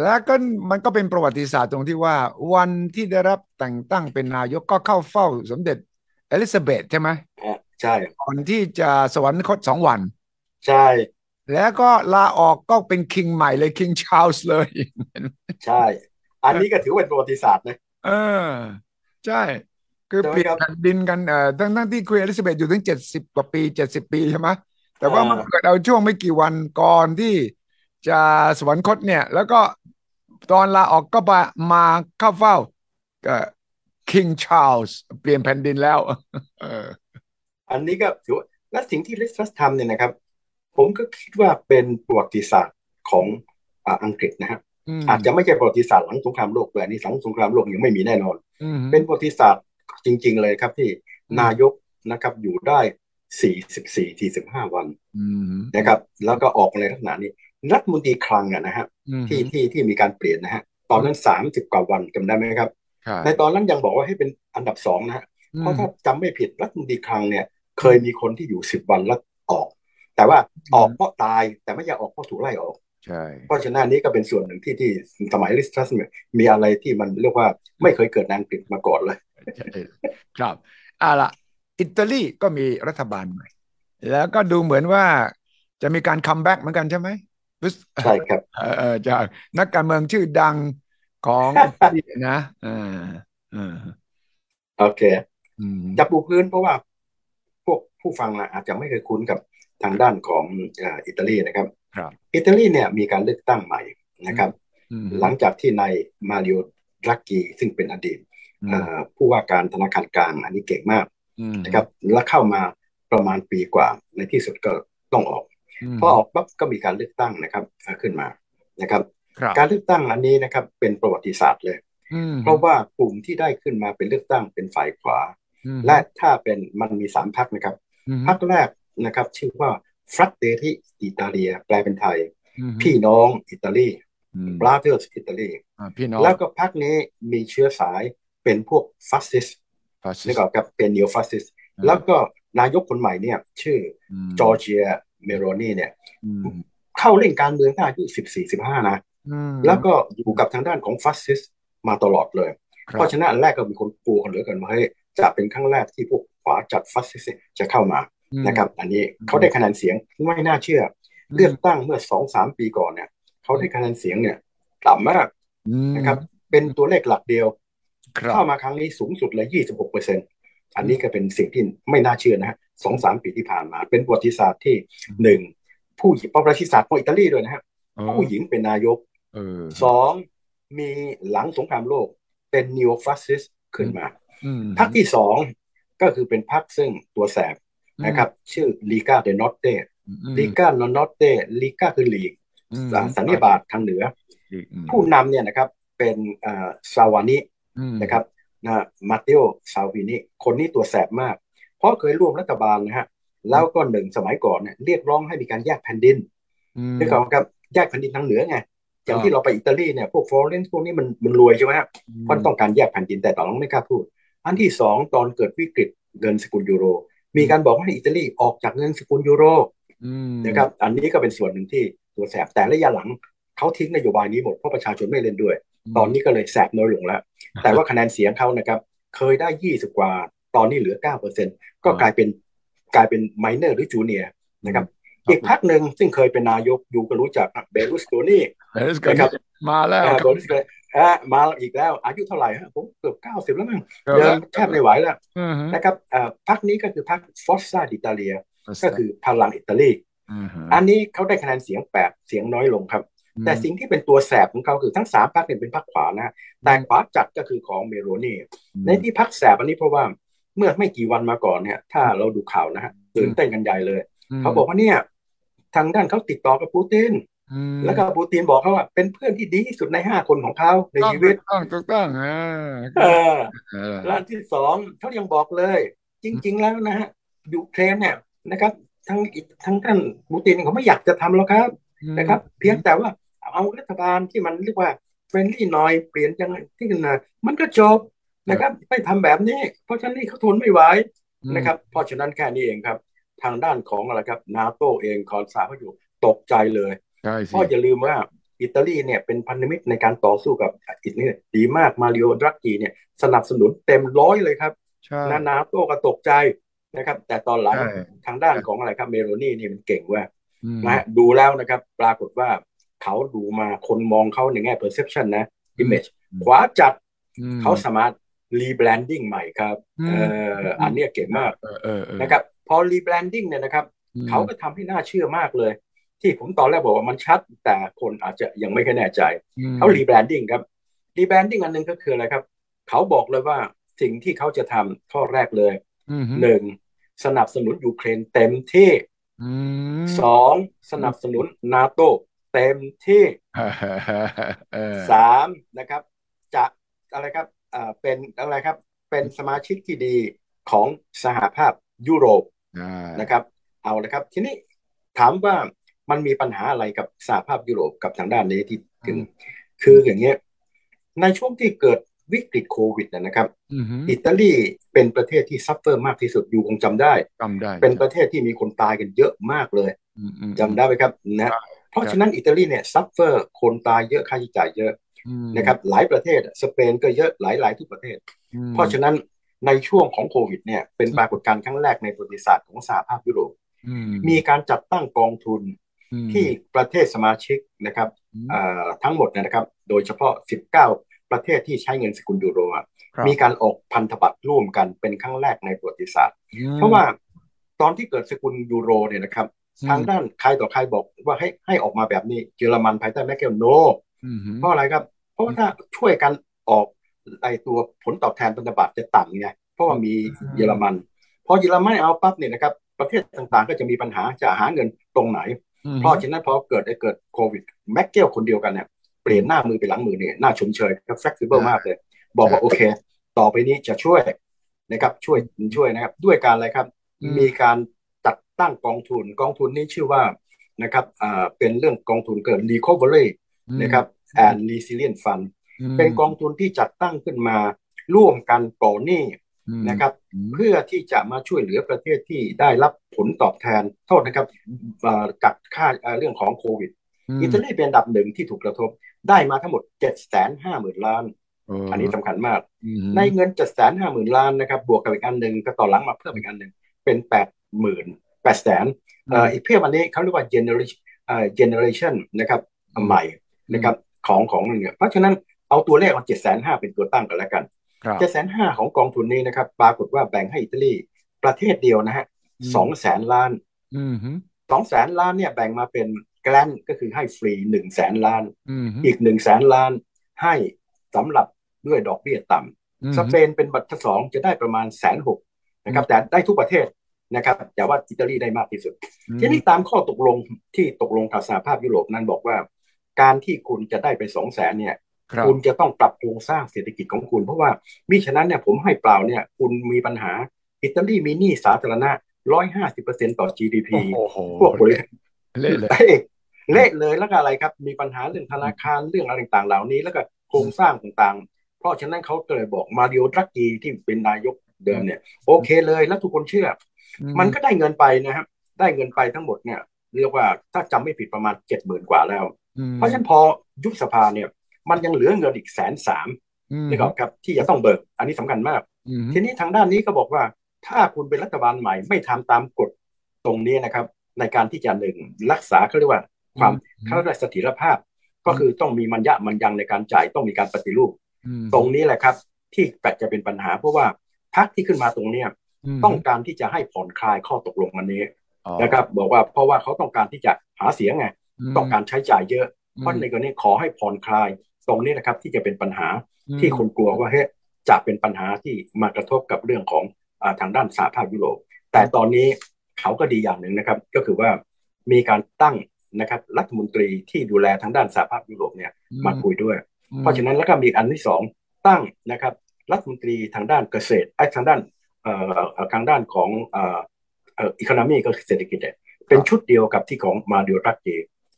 แล้วก็มันก็เป็นประวัติศาสตร์ตรงที่ว่า วันที่ได้รับแต่งตั้งเป็นนายกก็เข้าเฝ้าสมเด็จเอลิซาเบธใช่ไหมใช่ก่อนที่จะสวรรคตสองวัน ใช่ แล้วก็ลาออกก็เป็นคิงใหม่เลยคิงชาร์ลส์เลย ใช่ อันนี้ก็ถือเป็นประวัติศาสตร์นะเออ ใช่ คือเปลี่ยนแผ่นดินกันเอ่อทั้งทั้งที่ Queen อลิซาเบธอยู่ถึงเจ็ดสิบกว่าปีเจ็ดสิบปีใช่ไหมแต่ว่ามันเกิดเอาช่วงไม่กี่วันก่อนที่จะสวรรคตเนี่ย แล้วก็ ตอนลาออกก็มามาเข้าเฝ้าก็ King ชาร์ลส์เปลี่ยนแผ่นดินแล้วเอออันนี้ก็ถือว่าและสิ่งที่ลิสซัสทำเนี่ยนะครับ ผมก็คิดว่าเป็นประวัติศาสตร์ของอังกฤษนะครับอาจจะไม่ใช่ประวัติศาสตร์หลังสงครามโลกแต่นี่หลังสงครามโลกยังไม่มีแน่นอน เป็นประวัติศาสตร์จริง ๆ เลยครับที่นายกนะครับอยู่ได้สี่สิบสี่สี่สิบห้าวันนะครับ แล้วก็ออกในลักษณะนี้ รัฐมนตรีคลังนะฮะที่ที่ที่มีการเปลี่ยนนะฮะตอนนั้นสามสิบกว่าวันจำได้ไหมครับ ในตอนนั้นยังบอกว่าให้เป็นอันดับสองนะฮะเพราะถ้าจำไม่ผิดรัฐมนตรีคลังเนี่ย เคยมีคนที่อยู่สิบวันแล้วออก แต่ว่าออกเพราะตายแต่ไม่อยากออกเพราะถูกไล่ออกใช่เพราะฉะนั้นนี้ก็เป็นส่วนหนึ่งที่ที่สมัยลิซทรัสมีอะไรที่มันเรียกว่าไม่เคยเกิดในอังกฤษมาก่อนเลยครับอ่าแล้วอิตาลีก็มีรัฐบาลใหม่แล้วก็ดูเหมือนว่าจะมีการ comeback เหมือนกันใช่ไหม ใช่ครับเออจากนักการเมืองชื่อดังของนะอ่าอ่าโอเคจะปูพื้นเพราะว่าพวกผู้ฟังอาจจะไม่เคยคุ้นกับทางด้านของอิตาลีนะครับ อิตาลีเนี่ยมีการเลือกตั้งใหม่นะครับ หลังจากที่นายมาริโอรักกีซึ่งเป็นอดีตผู้ว่าการธนาคารกลางอันนี้เก่งมากนะครับ แล้วเข้ามาประมาณปีกว่าในที่สุดก็ต้องออก พอออกปั๊บก็มีการเลือกตั้งนะครับขึ้นมานะครับ การเลือกตั้งอันนี้นะครับ เป็นประวัติศาสตร์เลยเพราะว่ากลุ่มที่ได้ขึ้นมาเป็นเลือกตั้งเป็นฝ่ายขวา และถ้าเป็นมันมีสามพักนะครับพรรคแรกนะครับ ชื่อว่า Fratelli d'Italia แปลเป็นไทย พี่น้องอิตาลี Brothers อิตาลีแล้วก็พรรคนี้มีเชื้อสายเป็นพวกฟาสซิสต์นี่ก็ครับเป็น neo-fascist แล้วก็นายกคนใหม่เนี่ย ชื่อจอร์เจีย เมโลนีเนี่ยเข้าเล่นการเมืองตั้งอายุสิบสี่สิบห้านะแล้วก็อยู่กับทางด้านของฟาสซิสต์มาตลอดเลย เพราะฉะนั้นแรกก็มีคนกลัวกันเหลือเกินว่าจะเป็นครั้งแรกที่พวกขวาจัดฟาสซิสจะเข้ามานะครับ อันนี้เขาได้คะแนนเสียงไม่น่าเชื่อ เลือกตั้งเมื่อสองสามปีก่อนเนี่ยเขาได้คะแนนเสียงเนี่ยต่ำมากนะครับ เป็นตัวเลขหลักเดียว เข้ามาครั้งนี้สูงสุดเลยยี่สิบหกเปอร์เซ็น อันนี้ก็เป็นสิ่งที่ไม่น่าเชื่อนะฮะสองสามปีที่ผ่านมา เป็นประวัติศาสตร์ที่หนึ่งผู้หญิงประวัติศาสตร์ของอิตาลีด้วยนะฮะผู้หญิงเป็นนายกสองมีหลังสงครามโลกเป็น neo-fascist ขึ้นมาพรรคที่สองก็คือเป็นพรรคซึ่งตัวแสบนะครับ ชื่อ Lega del Nord Lega Nord Lega คือลีกสันนิบาตทางเหนือ ผู้นำเนี่ยนะครับเป็นซัลวินีนะครับ นะมัตเตโอซัลวินีคนนี้ตัวแสบมาก เพราะเคยร่วมรัฐบาลนะฮะ แล้วก็หนึ่งสมัยก่อนเนี่ยเรียกร้องให้มีการแยกแผ่นดินนี่ก่อนครับแยกแผ่นดินทางเหนือไงอย่างที่เราไปอิตาลีเนี่ยพวกฟลอเรนซ์พวกนี้มันมันรวยใช่ไหมฮะเพราะต้องการแยกแผ่นดินแต่ตอนนั้นไม่กล้าพูด อันที่สองตอนเกิดวิกฤตเงินสกุลยูโร มีการบอกให้อิตาลีออกจากเงินสกุลยูโรนะครับอันนี้ก็เป็นส่วนหนึ่งที่ตัวแสบแต่ระยะหลังเขาทิ้งนโยบายนี้หมดเพราะประชาชนไม่เล่นด้วย ตอนนี้ก็เลยแสบน้อยลงแล้ว แต่ว่าคะแนนเสียงเขานะครับ เคยได้ยี่สิบกว่า ตอนนี้เหลือเก้าเปอร์เซ็นต์ก็กลายเป็นกลายเป็น minor หรือ junior นะครับ อีกพรรคหนึ่งซึ่งเคยเป็นนายกอยู่ก็รู้จักแบร์ลุสโกนีนะครับมาแล้วแบร์ลุสโกนีมาอีกแล้ว อายุเท่าไหร่ฮะผมเกือบเก้าสิบแล้วมั้งเดินแทบไม่ไหวแล้วนะครับพรรคนี้ก็คือพรรค Forza d'Italia ก็คือพลังอิตาลีอันนี้เขาได้คะแนนเสียงแปดเสียงน้อยลงครับ แต่สิ่งที่เป็นตัวแสบของเขาคือทั้งสามพรรคเนี่ยเป็นพรรคขวานะแต่ขวาจัดก็คือของเมโลนีในที่พรรคแสบอันนี้เพราะว่าเมื่อไม่กี่วันมาก่อนเนี่ย ถ้าเราดูข่าวนะฮะตื่นเต้นกันใหญ่เลย เขาบอกว่าเนี่ย ทางด้านเขาติดต่อกับปูตินแล้วก็ปูตินบอกเขาว่าเป็นเพื่อนที่ดีที่สุดในห้าคนของเขาในชีวิตต้องถูกต้องเออแล้วที่สองเขายังบอกเลย จริง ๆ แล้วนะฮะยูเครนเนี่ยนะครับทั้งทั้งท่านปูตินเขาไม่อยากจะทำแล้วครับนะครับ เพียงแต่ว่า เอารัฐบาลที่มันเรียกว่าเฟรนลี่หน่อยเปลี่ยนจังที่นะมันก็จบนะครับ ไม่ทำแบบนี้ เพราะฉะนั้นนี่เขาทนไม่ไหวนะครับ เพราะฉะนั้นแค่นี้เองครับ ทางด้านของอะไรครับนาโตเองคอนซาเขาอยู่ตกใจเลยเพราะอย่าลืมว่าอิตาลีเนี่ยเป็นพันธมิตรในการต่อสู้กับอิตาลีดีมากมาริโอดรักกีเนี่ยสนับสนุนเต็มร้อยเลยครับนานาโตก็ตกใจนะครับ แต่ตอนหลังทางด้านของอะไรครับเมโรนี่นี่มันเก่งว่านะดูแล้วนะครับ ปรากฏว่า เขาดูมาคนมองเขาในแง่ perception นะ image ขวาจัดเขาสามารถ rebranding ใหม่ครับเอออันนี้เก่งมากนะครับพอ rebranding เนี่ยนะครับเขาก็ทำให้น่าเชื่อมากเลย ที่ผมตอนแรกบอกว่ามันชัด แต่คนอาจจะยังไม่ค่อยแน่ใจ เขา rebranding ครับ rebranding อันนึงก็คืออะไรครับ เขาบอกเลยว่าสิ่งที่เขาจะทำข้อแรกเลยหนึ่งสนับสนุนยูเครนเต็มที่สองสนับสนุนนาโต เต็มที่สามนะครับ จะอะไรครับอ่าเป็นอะไรครับ เป็นสมาชิกที่ดีของสหภาพยุโรปนะครับ เอาละครับ ทีนี้ถามว่ามันมีปัญหาอะไรกับสหภาพยุโรปกับทางด้านนี้ที่ถึง คืออย่างเงี้ยในช่วงที่เกิดวิกฤตโควิดนะครับ อิตาลีเป็นประเทศที่ suffer มากที่สุดอยู่คงจำได้จำได้ เป็นประเทศที่มีคนตายกันเยอะมากเลยจำได้ไหมครับนะ เพราะฉะนั้นอิตาลีเนี่ย suffer คนตายเยอะค่าใช้จ่ายเยอะนะครับหลายประเทศสเปนก็เยอะหลายหลายทุกประเทศ เพราะฉะนั้นในช่วงของโควิดเนี่ยเป็นปรากฏการณ์ครั้งแรกในประวัติศาสตร์ของสหภาพยุโรปมีการจัดตั้งกองทุนที่ประเทศสมาชิกนะครับทั้งหมดนะครับ โดยเฉพาะ 19 ประเทศที่ใช้เงินสกุลยูโรมีการออกพันธบัตรร่วมกันเป็นครั้งแรกในประวัติศาสตร์ เพราะว่าตอนที่เกิดสกุลยูโรเนี่ยนะครับ ทางด้านใครต่อใครบอกว่าให้ให้ออกมาแบบนี้เยอรมันภายใต้แมร์เคิล no เพราะอะไรครับ เพราะว่าถ้าช่วยกันออกไอตัวผลตอบแทนพันธบัตรจะต่ำไงเพราะว่ามีเยอรมันพอเยอรมันเอาปั๊บเนี่ยนะครับประเทศต่างๆ ก็จะมีปัญหาจะหาเงินตรงไหน เพราะฉะนั้นพอเกิดไอเกิดโควิดแมคเกลคนเดียวกันเนี่ยเปลี่ยนหน้ามือไปหลังมือเนี่ยน่าชมเชยครับแฟกซิเบิลมากเลย บอกว่าโอเค ต่อไปนี้จะช่วยนะครับช่วยช่วยนะครับ ด้วยการอะไรครับ มีการจัด ตั้งกองทุนกองทุนนี้ชื่อว่านะครับอ่าเป็นเรื่องกองทุนเกิด recovery นะครับ and resilient fund เป็นกองทุนที่จัดตั้งขึ้นมาร่วมกันก่อหนี้นะครับเพื่อที่จะมาช่วยเหลือประเทศที่ได้รับผลตอบแทนโทษนะครับกับค่าเรื่องของโควิดอิตาลีเป็นอันดับหนึ่งที่ถูกกระทบได้มาทั้งหมดเจ็ดแสนห้าหมื่นล้าน อันนี้สำคัญมาก ในเงินเจ็ดแสนห้าหมื่นล้านนะครับบวกกับอีกอันหนึ่งก็ต่อหลังมาเพิ่มอีกอันหนึ่งเป็นแปดหมื่น แปดแสนอีกเพียบอันนี้เขาเรียกว่า generation generation นะครับใหม่นะครับของของเนี่ยเพราะฉะนั้นเอาตัวเลขมาเจ็ดแสนห้าเป็นตัวตั้งกันแล้วกันเจ็ดแสนห้าของกองทุนนี้นะครับ ปรากฏว่าแบ่งให้อิตาลีประเทศเดียวนะฮะสองแสนล้านสองแสนล้านเนี่ยแบ่งมาเป็นแกลนก็คือให้ฟรีหนึ่งแสนล้าน อีกหนึ่งแสนล้านให้สำหรับด้วยดอกเบี้ยต่ำสเปนเป็นบัตรสองจะได้ประมาณแสนหกนะครับแต่ได้ทุกประเทศ นะครับแต่ว่าอิตาลีได้มากที่สุด ทีนี้ตามข้อตกลงที่ตกลงกับสหภาพยุโรปนั้นบอกว่า การที่คุณจะได้ไปสองแสนเนี่ยคุณจะต้องปรับโครงสร้างเศรษฐกิจของคุณเพราะว่ามิฉะนั้นเนี่ยผมให้เปล่าเนี่ยคุณมีปัญหาอิตาลีมีหนี้สาธารณะร้อยห้าสิบเปอร์เซ็นต่อ GDP พวกบริษัทเละเลยเละเลยแล้วก็อะไรครับ มีปัญหาเรื่องธนาคารเรื่องอะไรต่างๆเหล่านี้ แล้วก็โครงสร้างต่างๆ เพราะฉะนั้นเขาก็เลยบอกมาริโอดรักกีที่เป็นนายกเดิมเนี่ย โอเคเลยแล้วทุกคนเชื่อ มันก็ได้เงินไปนะครับ ได้เงินไปทั้งหมดเนี่ยเรียกว่าถ้าจำไม่ผิดประมาณเจ็ดหมื่นกว่าแล้ว เพราะฉะนั้นพอยุบสภาเนี่ย มันยังเหลือเงินอีกแสนสามนะครับครับ ที่จะต้องเบิก อันนี้สำคัญมาก ทีนี้ทางด้านนี้ก็บอกว่า ถ้าคุณเป็นรัฐบาลใหม่ไม่ทำตามกฎตรงนี้นะครับ ในการที่จะหนึ่งรักษาเขาเรียกว่าความเขาเรียกเสถียรภาพ ก็คือต้องมีมันยะมันยังในการจ่ายต้องมีการปฏิรูป ตรงนี้แหละครับ ที่แปจะเป็นปัญหาเพราะว่าพรรคที่ขึ้นมาตรงเนี้ย ต้องการที่จะให้ผ่อนคลายข้อตกลงอันนี้นะครับบอกว่าเพราะว่าเขาต้องการที่จะหาเสียงไงต้องการใช้จ่ายเยอะเพราะในกรณีขอให้ผ่อนคลายตรงนี้นะครับที่จะเป็นปัญหาที่คนกลัวว่าเฮ้จะเป็นปัญหาที่มากระทบกับเรื่องของอทางด้านสหภาพยุโรป แต่ตอนนี้เขาก็ดีอย่างหนึ่งนะครับ ก็คือว่ามีการตั้งนะครับรัฐมนตรีที่ดูแลทางด้านสหภาพยุโรปเนี่ยมาคุยด้วย เพราะฉะนั้นแล้วก็มีอันที่สองตั้งนะครับรัฐมนตรีทางด้านเกษตรไอ้ทางด้านเอ่อ ทางด้านของเอ่อเอ่ออีโคโนมีก็คือเศรษฐกิจเนี่ยเป็นชุดเดียวกับที่ของมาเดียรักเจ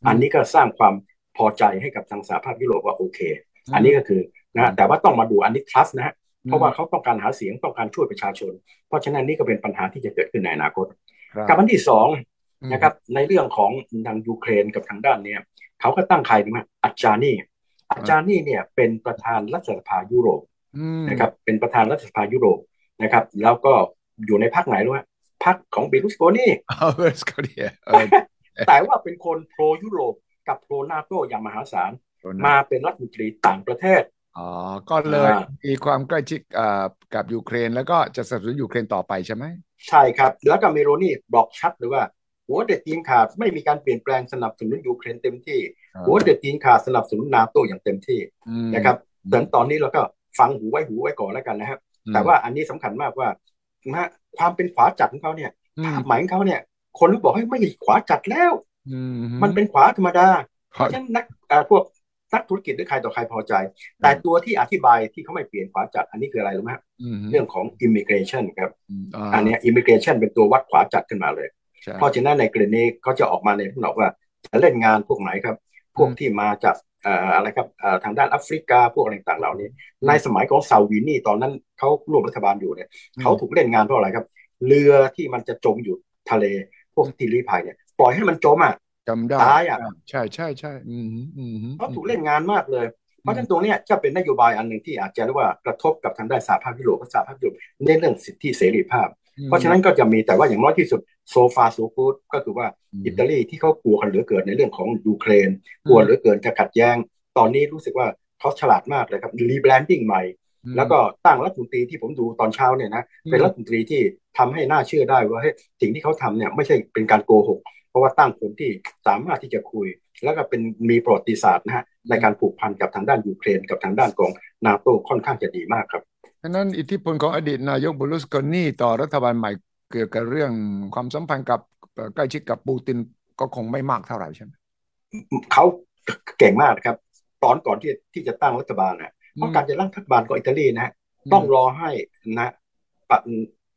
อันนี้ก็สร้างความพอใจให้กับทางสหภาพยุโรปว่าโอเค อันนี้ก็คือนะแต่ว่าต้องมาดูอันนี้ trust นะฮะเพราะว่าเขาต้องการหาเสียงต้องการช่วยประชาชน เพราะฉะนั้นนี่ก็เป็นปัญหาที่จะเกิดขึ้นในอนาคตกับอันที่สองนะครับในเรื่องของทางยูเครนกับทางด้านเนี้ยเขาก็ตั้งใครนะอาจานี่อาจานี่เนี่ยเป็นประธานรัฐสภายุโรปนะครับเป็นประธานรัฐสภายุโรป นะครับ แล้วก็อยู่ในพรรคไหนรู้ไหมพรรคของแบร์ลุสโกนีแบร์ลุสโกนีแต่ว่าเป็นคน pro ยุโรปกับ pro นาโตอย่างมหาศาล มาเป็นรัฐมนตรีต่างประเทศอ๋อ ก็เลยมีความใกล้ชิดกับยูเครน แล้วก็จะสนับสนุนยูเครนต่อไปใช่ไหม ใช่ครับ แล้วก็เมโรนี่บอกชัดเลยว่า หัวเด็ดตีนขาดไม่มีการเปลี่ยนแปลงสนับสนุนยูเครนเต็มที่ หัวเด็ดตีนขาดสนับสนุนนาโตอย่างเต็มที่นะครับแต่ตอนนี้เราก็ฟังหูไว้หูไว้ก่อนแล้วกันนะครับ แต่ว่าอันนี้สำคัญมากว่านะความเป็นขวาจัดของเขาเนี่ยภาพหมายของเขาเนี่ย คนรู้บอกให้ไม่ขวาจัดแล้วมันเป็นขวาธรรมดาเพราะฉะนั้นนักพวกนักธุรกิจหรือใครต่อใครพอใจ แต่ตัวที่อธิบายที่เขาไม่เปลี่ยนขวาจัด อันนี้คืออะไรรู้ไหมเรื่องของ immigration ครับ อันนี้ immigration เป็นตัววัดขวาจัดขึ้นมาเลย เพราะฉะนั้นในกรณีเขาจะออกมาในที่บอกว่าจะเล่นงานพวกไหนครับ พวกที่มาจาก อะไรครับทางด้านแอฟริกาพวกอะไรต่างเหล่านี้ ในสมัยของซาวินี่ตอนนั้นเขาร่วมรัฐบาลอยู่เนี่ยเขาถูกเล่นงานเพราะอะไรครับ เรือที่มันจะจมอยู่ทะเลพวกที่รีพายเนี่ยปล่อยให้มันจมอะจำได้ตายอะใช่ใช่ใช่เขาถูกเล่นงานมากเลย เพราะฉะนั้นตรงนี้จะเป็นนโยบายอันหนึ่งที่อาจจะเรียกว่ากระทบกับทางด้านสหภาพยุโรปสหภาพยุโรปในเรื่องสิทธิเสรีภาพ เพราะฉะนั้นก็จะมีแต่ว่าอย่างน้อยที่สุด so far so good ก็คือว่าอิตาลีที่เขากลัวกันเหลือเกินในเรื่องของยูเครนกลัวเหลือเกินจะขัดแย้ง ตอนนี้รู้สึกว่าเขาฉลาดมากเลยครับ rebranding ใหม่ แล้วก็ตั้งรัฐมนตรีที่ผมดูตอนเช้าเนี่ยนะเป็นรัฐมนตรีที่ทำให้น่าเชื่อได้ว่าสิ่งที่เขาทำเนี่ยไม่ใช่เป็นการโกหกเพราะว่าตั้งคนที่สามารถที่จะคุย แล้วก็เป็นมีประวัติศาสตร์นะฮะในการผูกพันกับทางด้านยูเครน กับทางด้านของนาโตค่อนข้างจะดีมากครับ ดังนั้นอิทธิพลของอดีตนายกบุลุสกอนีต่อรัฐบาลใหม่เกี่ยวกับเรื่องความสัมพันธ์กับใกล้ชิดกับปูตินก็คงไม่มากเท่าไหร่ใช่ไหมเขาเก่งมากครับ ตอนก่อนที่ที่จะตั้งรัฐบาลนะเพราะการจะตั้งรัฐบาลของอิตาลีนะต้องรอให้นะ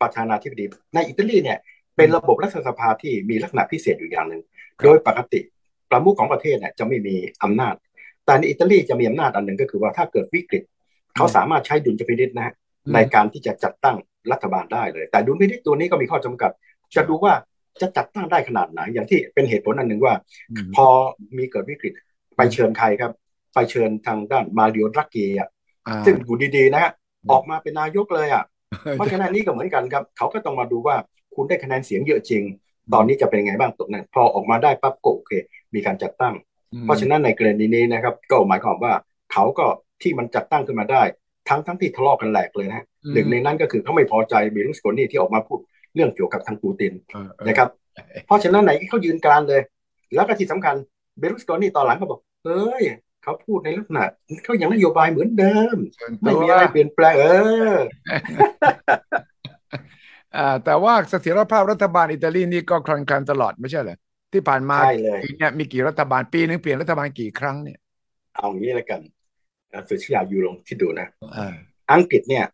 ประธานาธิบดี ในอิตาลีเนี่ย เป็นระบบรัฐสภาที่มีลักษณะพิเศษอยู่อย่างหนึ่งโดยปกติประมุขของประเทศเนี่ยจะไม่มีอำนาจ แต่ในอิตาลีจะมีอำนาจอันหนึ่งก็คือว่าถ้าเกิดวิกฤต เขาสามารถใช้ดุลพินิษนะฮะในการที่จะจัดตั้งรัฐบาลได้เลย แต่ดุลพินิษตัวนี้ก็มีข้อจำกัด จะดูว่าจะจัดตั้งได้ขนาดไหน อย่างที่เป็นเหตุผลอันหนึ่งว่า พอมีเกิดวิกฤตไปเชิญใครครับ ไปเชิญทางด้านมาริโอรักเกียซึ่งอยู่ดีๆนะฮะออกมาเป็นนายกเลยอะเพราะฉะนั้นนี่ก็เหมือนกันครับ เขาก็ต้องมาดูว่าคุณได้คะแนนเสียงเยอะจริง ตอนนี้จะเป็นไงบ้างตรงนั้น พอออกมาได้ปั๊บก็โอเค มีการจัดตั้ง เพราะฉะนั้นในกรณีนี้นะครับ ก็หมายความว่าเขาก็ ที่มันจัดตั้งขึ้นมาได้ ทั้งทั้งที่ทะเลาะกันแหลกเลยนะหนึ่งในนั้นก็คือเขาไม่พอใจเบลุสโกนีที่ออกมาพูดเรื่องเกี่ยวกับทางปูตินนะครับ เพราะฉะนั้นไหนเขายืนกรานเลย แล้วก็ที่สำคัญเบลุสโกนีตอนหลังก็บอกเฮ้ยเขาพูดในลักษณะเขายังนโยบายเหมือนเดิม ไม่มีอะไรเปลี่ยนแปลงเออแต่ว่าเสถียรภาพรัฐบาลอิตาลีนี่ก็คลังคันตลอดไม่ใช่เหรอที่ผ่านมาปีนี้มีกี่รัฐบาลปีนึงเปลี่ยนรัฐบาลกี่ครั้งเนี่ย เอางี้แล้วกัน สุชยายูลงคิดดูนะอังกฤษเนี่ย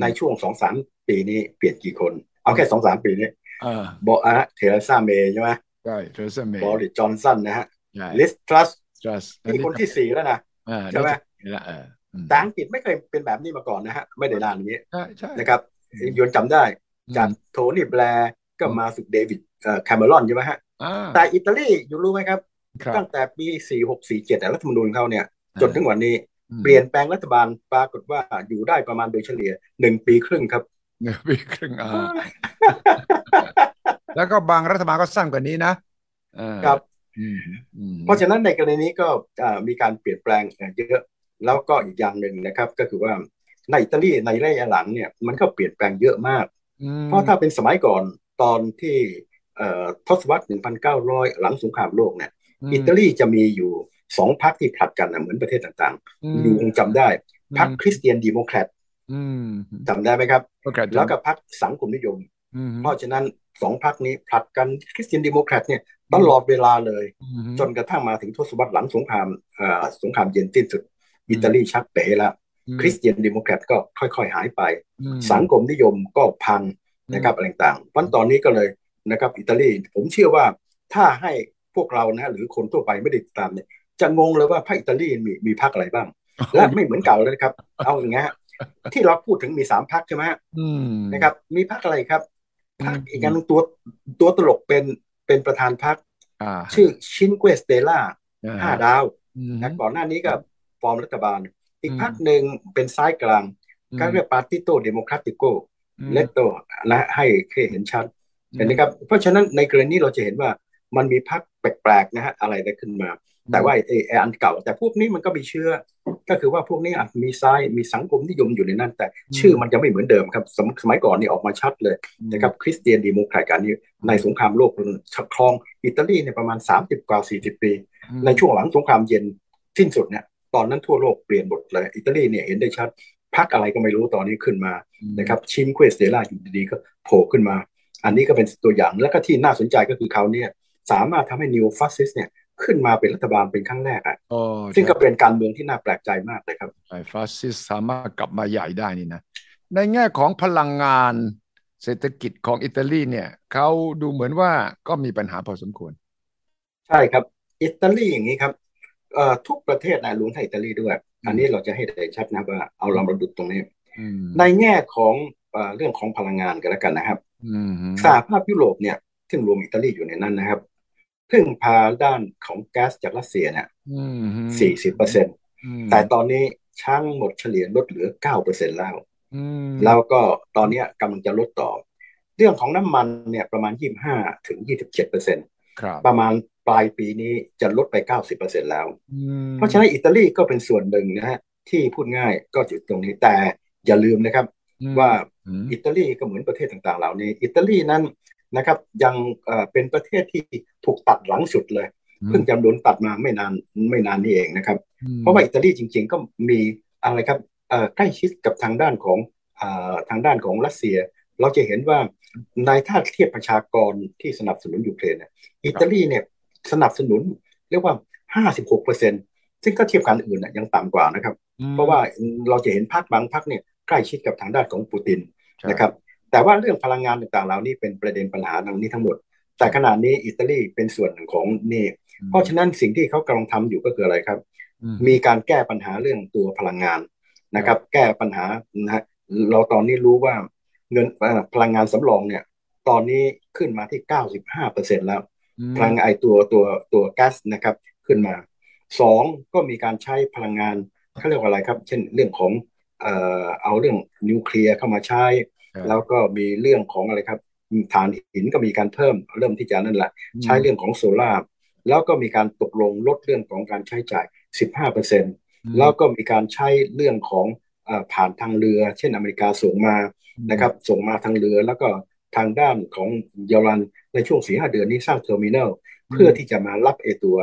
ในช่วงสองสามปีนี้เปลี่ยนกี่คน เอาแค่สองสามปีนี้บอกอะเทเรซาเมย์ใช่ไหมใช่เทเรซาเมย์บอริสจอห์นสันนะฮะลิซทรัสส์นี่คนที่สี่แล้วนะใช่ไหมแต่อังกฤษไม่เคยเป็นแบบนี้มาก่อนนะฮะ ไม่ได้นานอย่างนี้นะครับยนจำได้ จากโทนี่แบลร์ก็มาสุดเดวิดแคเมอรอนใช่ไหมฮะแต่อิตาลีอยู่รู้ไหมครับ ตั้งแต่ปี 4647รัฐธรรมนูญเขาเนี่ย จนถึงวันนี้ เปลี่ยนแปลงรัฐบาลปรากฏว่าอยู่ได้ประมาณโดยเฉลี่ยหนึ่งปีครึ่งครับหนึ่งปีครึ่งอ่าแล้วก็บางรัฐบาลก็สั้นกว่านี้นะครับเพราะฉะนั้นในกรณีนี้ก็มีการเปลี่ยนแปลงเยอะแล้วก็อีกอย่างหนึ่งนะครับ ก็คือว่าในอิตาลีในระยะหลังเนี่ยมันก็เปลี่ยนแปลงเยอะมาก เพราะถ้าเป็นสมัยก่อนตอนที่ทศวรรษ 1900 หลังสงครามโลกเนี่ยอิตาลีจะมีอยู่ สองพรรคที่ผลัดกันนะเหมือนประเทศต่างๆอยู่คงจำได้พรรค Christian Democrat จำได้ไหมครับแล้วก็พรรคสังคมนิยม เพราะฉะนั้นสองพรรคนี้ผลัดกัน Christian Democrat เนี่ยตลอดเวลาเลย จนกระทั่งมาถึงทศวรรษหลังสงครามสงครามเย็นสิ้นสุดอิตาลีชักเป๋แล้ว Christian Democrat ก็ค่อยๆ หายไป สังคมนิยมก็พังนะครับอะไรต่างๆวันตอนนี้ก็เลยนะครับอิตาลีผมเชื่อว่าถ้าให้พวกเรานะหรือคนทั่วไปไม่ได้ติดตามเนี่ย จะงงเลยว่าพรรคอิตาลีมีมีพรรคอะไรบ้าง และไม่เหมือนเก่าเลยครับ เอาอย่างเงี้ยที่เราพูดถึงมีสามพรรคใช่ไหมนะครับ มีพรรคอะไรครับพรรคอีกอันตัวตัวตลกเป็นเป็นประธานพรรคชื่อ Cinque Stelle ห้าดาวนะก่อนหน้านี้ก็ฟอร์มรัฐบาล อีกพรรคหนึ่งเป็นซ้ายกลางก็เรียก Partito Democratico เลตตานะให้เห็นชัดเห็นไหมครับ เพราะฉะนั้นในกรณีเราจะเห็นว่ามันมีพรรคแปลกๆนะฮะอะไรได้ขึ้นมา แต่ว่าไอ้อันเก่า แต่พวกนี้มันก็มีเชื้อ ก็คือว่าพวกนี้อาจมีซ้ายมีสังคมนิยมอยู่ในนั้น แต่ชื่อมันจะไม่เหมือนเดิมครับ สมัยก่อนนี่ออกมาชัดเลยนะครับ Christian Democrat การนี้ในสงครามโลกครองอิตาลีเนี่ยประมาณ 30 กว่า 40 ปี ในช่วงหลังสงครามเย็นสิ้นสุดเนี่ยตอนนั้นทั่วโลกเปลี่ยนหมดเลยอิตาลีเนี่ยเห็นได้ชัดพรรคอะไรก็ไม่รู้ตอนนี้ขึ้นมานะครับ Cinque Stelle อยู่ดีๆก็โผล่ขึ้นมา อันนี้ก็เป็นตัวอย่างแล้วก็ที่น่าสนใจก็คือเขาเนี่ยสามารถทำให้ new fascist เนี่ย ขึ้นมาเป็นรัฐบาลเป็นครั้งแรกอะซึ่งก็เป็นการเมืองที่น่าแปลกใจมากเลยครับไอ้ fascist สามารถกลับมาใหญ่ได้นี่นะ ในแง่ของพลังงานเศรษฐกิจของอิตาลีเนี่ยเขาดูเหมือนว่าก็มีปัญหาพอสมควร ใช่ครับ อิตาลีอย่างนี้ครับทุกประเทศนะรวมทั้งอิตาลีด้วย อันนี้เราจะให้ได้ชัดนะว่าเอาเรามาดูตรงนี้ในแง่ของเรื่องของพลังงานกันแล้วกันนะครับสหภาพยุโรปเนี่ยซึ่งรวมอิตาลีอยู่ในนั้นนะครับ พึ่งพาด้านของแก๊สจากรัสเซียเนี่ยสี่สิบเปอร์เซ็นตแต่ตอนนี้ช่างหมดเฉลี่ยลดเหลือเก้าเปอร์เซ็นแล้วแล้วก็ตอนนี้กำลังจะลดต่อ เรื่องของน้ำมันเนี่ยประมาณยี่บห้าถึงยี่สิบเจ็ดเปอร์เซ็นต์ประมาณปลายปีนี้จะลดไปเก้าสิบเปอร์เซ็นแล้ว เพราะฉะนั้นอิตาลีก็เป็นส่วนหนึ่งนะฮะที่พูดง่ายก็จุดตรงนี้แต่อย่าลืมนะครับ ว่าอิตาลีก็เหมือนประเทศต่างๆ เหล่านี้ อิตาลีนั้น นะครับ ยังเป็นประเทศที่ถูกตัดหลังสุดเลยเพิ่งจะโดนตัดมาไม่นานไม่นานนี้เองนะครับ เพราะว่าอิตาลีจริงๆก็มีอะไรครับใกล้ชิดกับทางด้านของทางด้านของรัสเซีย เราจะเห็นว่าในถ้าเทียบประชากรที่สนับสนุนยูเครนเนี่ยอิตาลีเนี่ยสนับสนุนเรียกว่า 56เปอร์เซ็นซึ่งก็เทียบกันอื่นยังต่ำกว่านะครับ เพราะว่าเราจะเห็นพรรคบางพรรคเนี่ยใกล้ชิดกับทางด้านของปูตินนะครับ แต่ว่าเรื่องพลังงานต่างๆเหล่านี้เป็นประเด็นปัญหาดังนี้ทั้งหมด แต่ขณะนี้อิตาลีเป็นส่วนหนึ่งของนี่ เพราะฉะนั้นสิ่งที่เขากำลังทำอยู่ก็คืออะไรครับ มีการแก้ปัญหาเรื่องตัวพลังงานนะครับ แก้ปัญหานะเราตอนนี้รู้ว่าเงินพลังงานสำรองเนี่ย ตอนนี้ขึ้นมาที่เก้าสิบห้าเปอร์เซ็นแล้ว พลังไอตัวตัวตัวแก๊สนะครับขึ้นมาสองก็มีการใช้พลังงานเขาเรียกว่าอะไรครับ เช่นเรื่องของเอ่อเอาเรื่องนิวเคลียร์เข้ามาใช้ แล้วก็มีเรื่องของอะไรครับฐานหินก็มีการเพิ่มเริ่มที่จะนั่นแหละ ใช้เรื่องของโซลาร์แล้วก็มีการตกลงลดเรื่องของการใช้จ่าย 15%แล้วก็มีการใช้เรื่องของผ่านทางเรือ เช่นอเมริกาส่งมานะครับส่งมาทางเรือแล้วก็ทางด้านของเยอรมันในช่วงสี่ห้าเดือนนี้สร้าง terminal เพื่อที่จะมารับไอตัว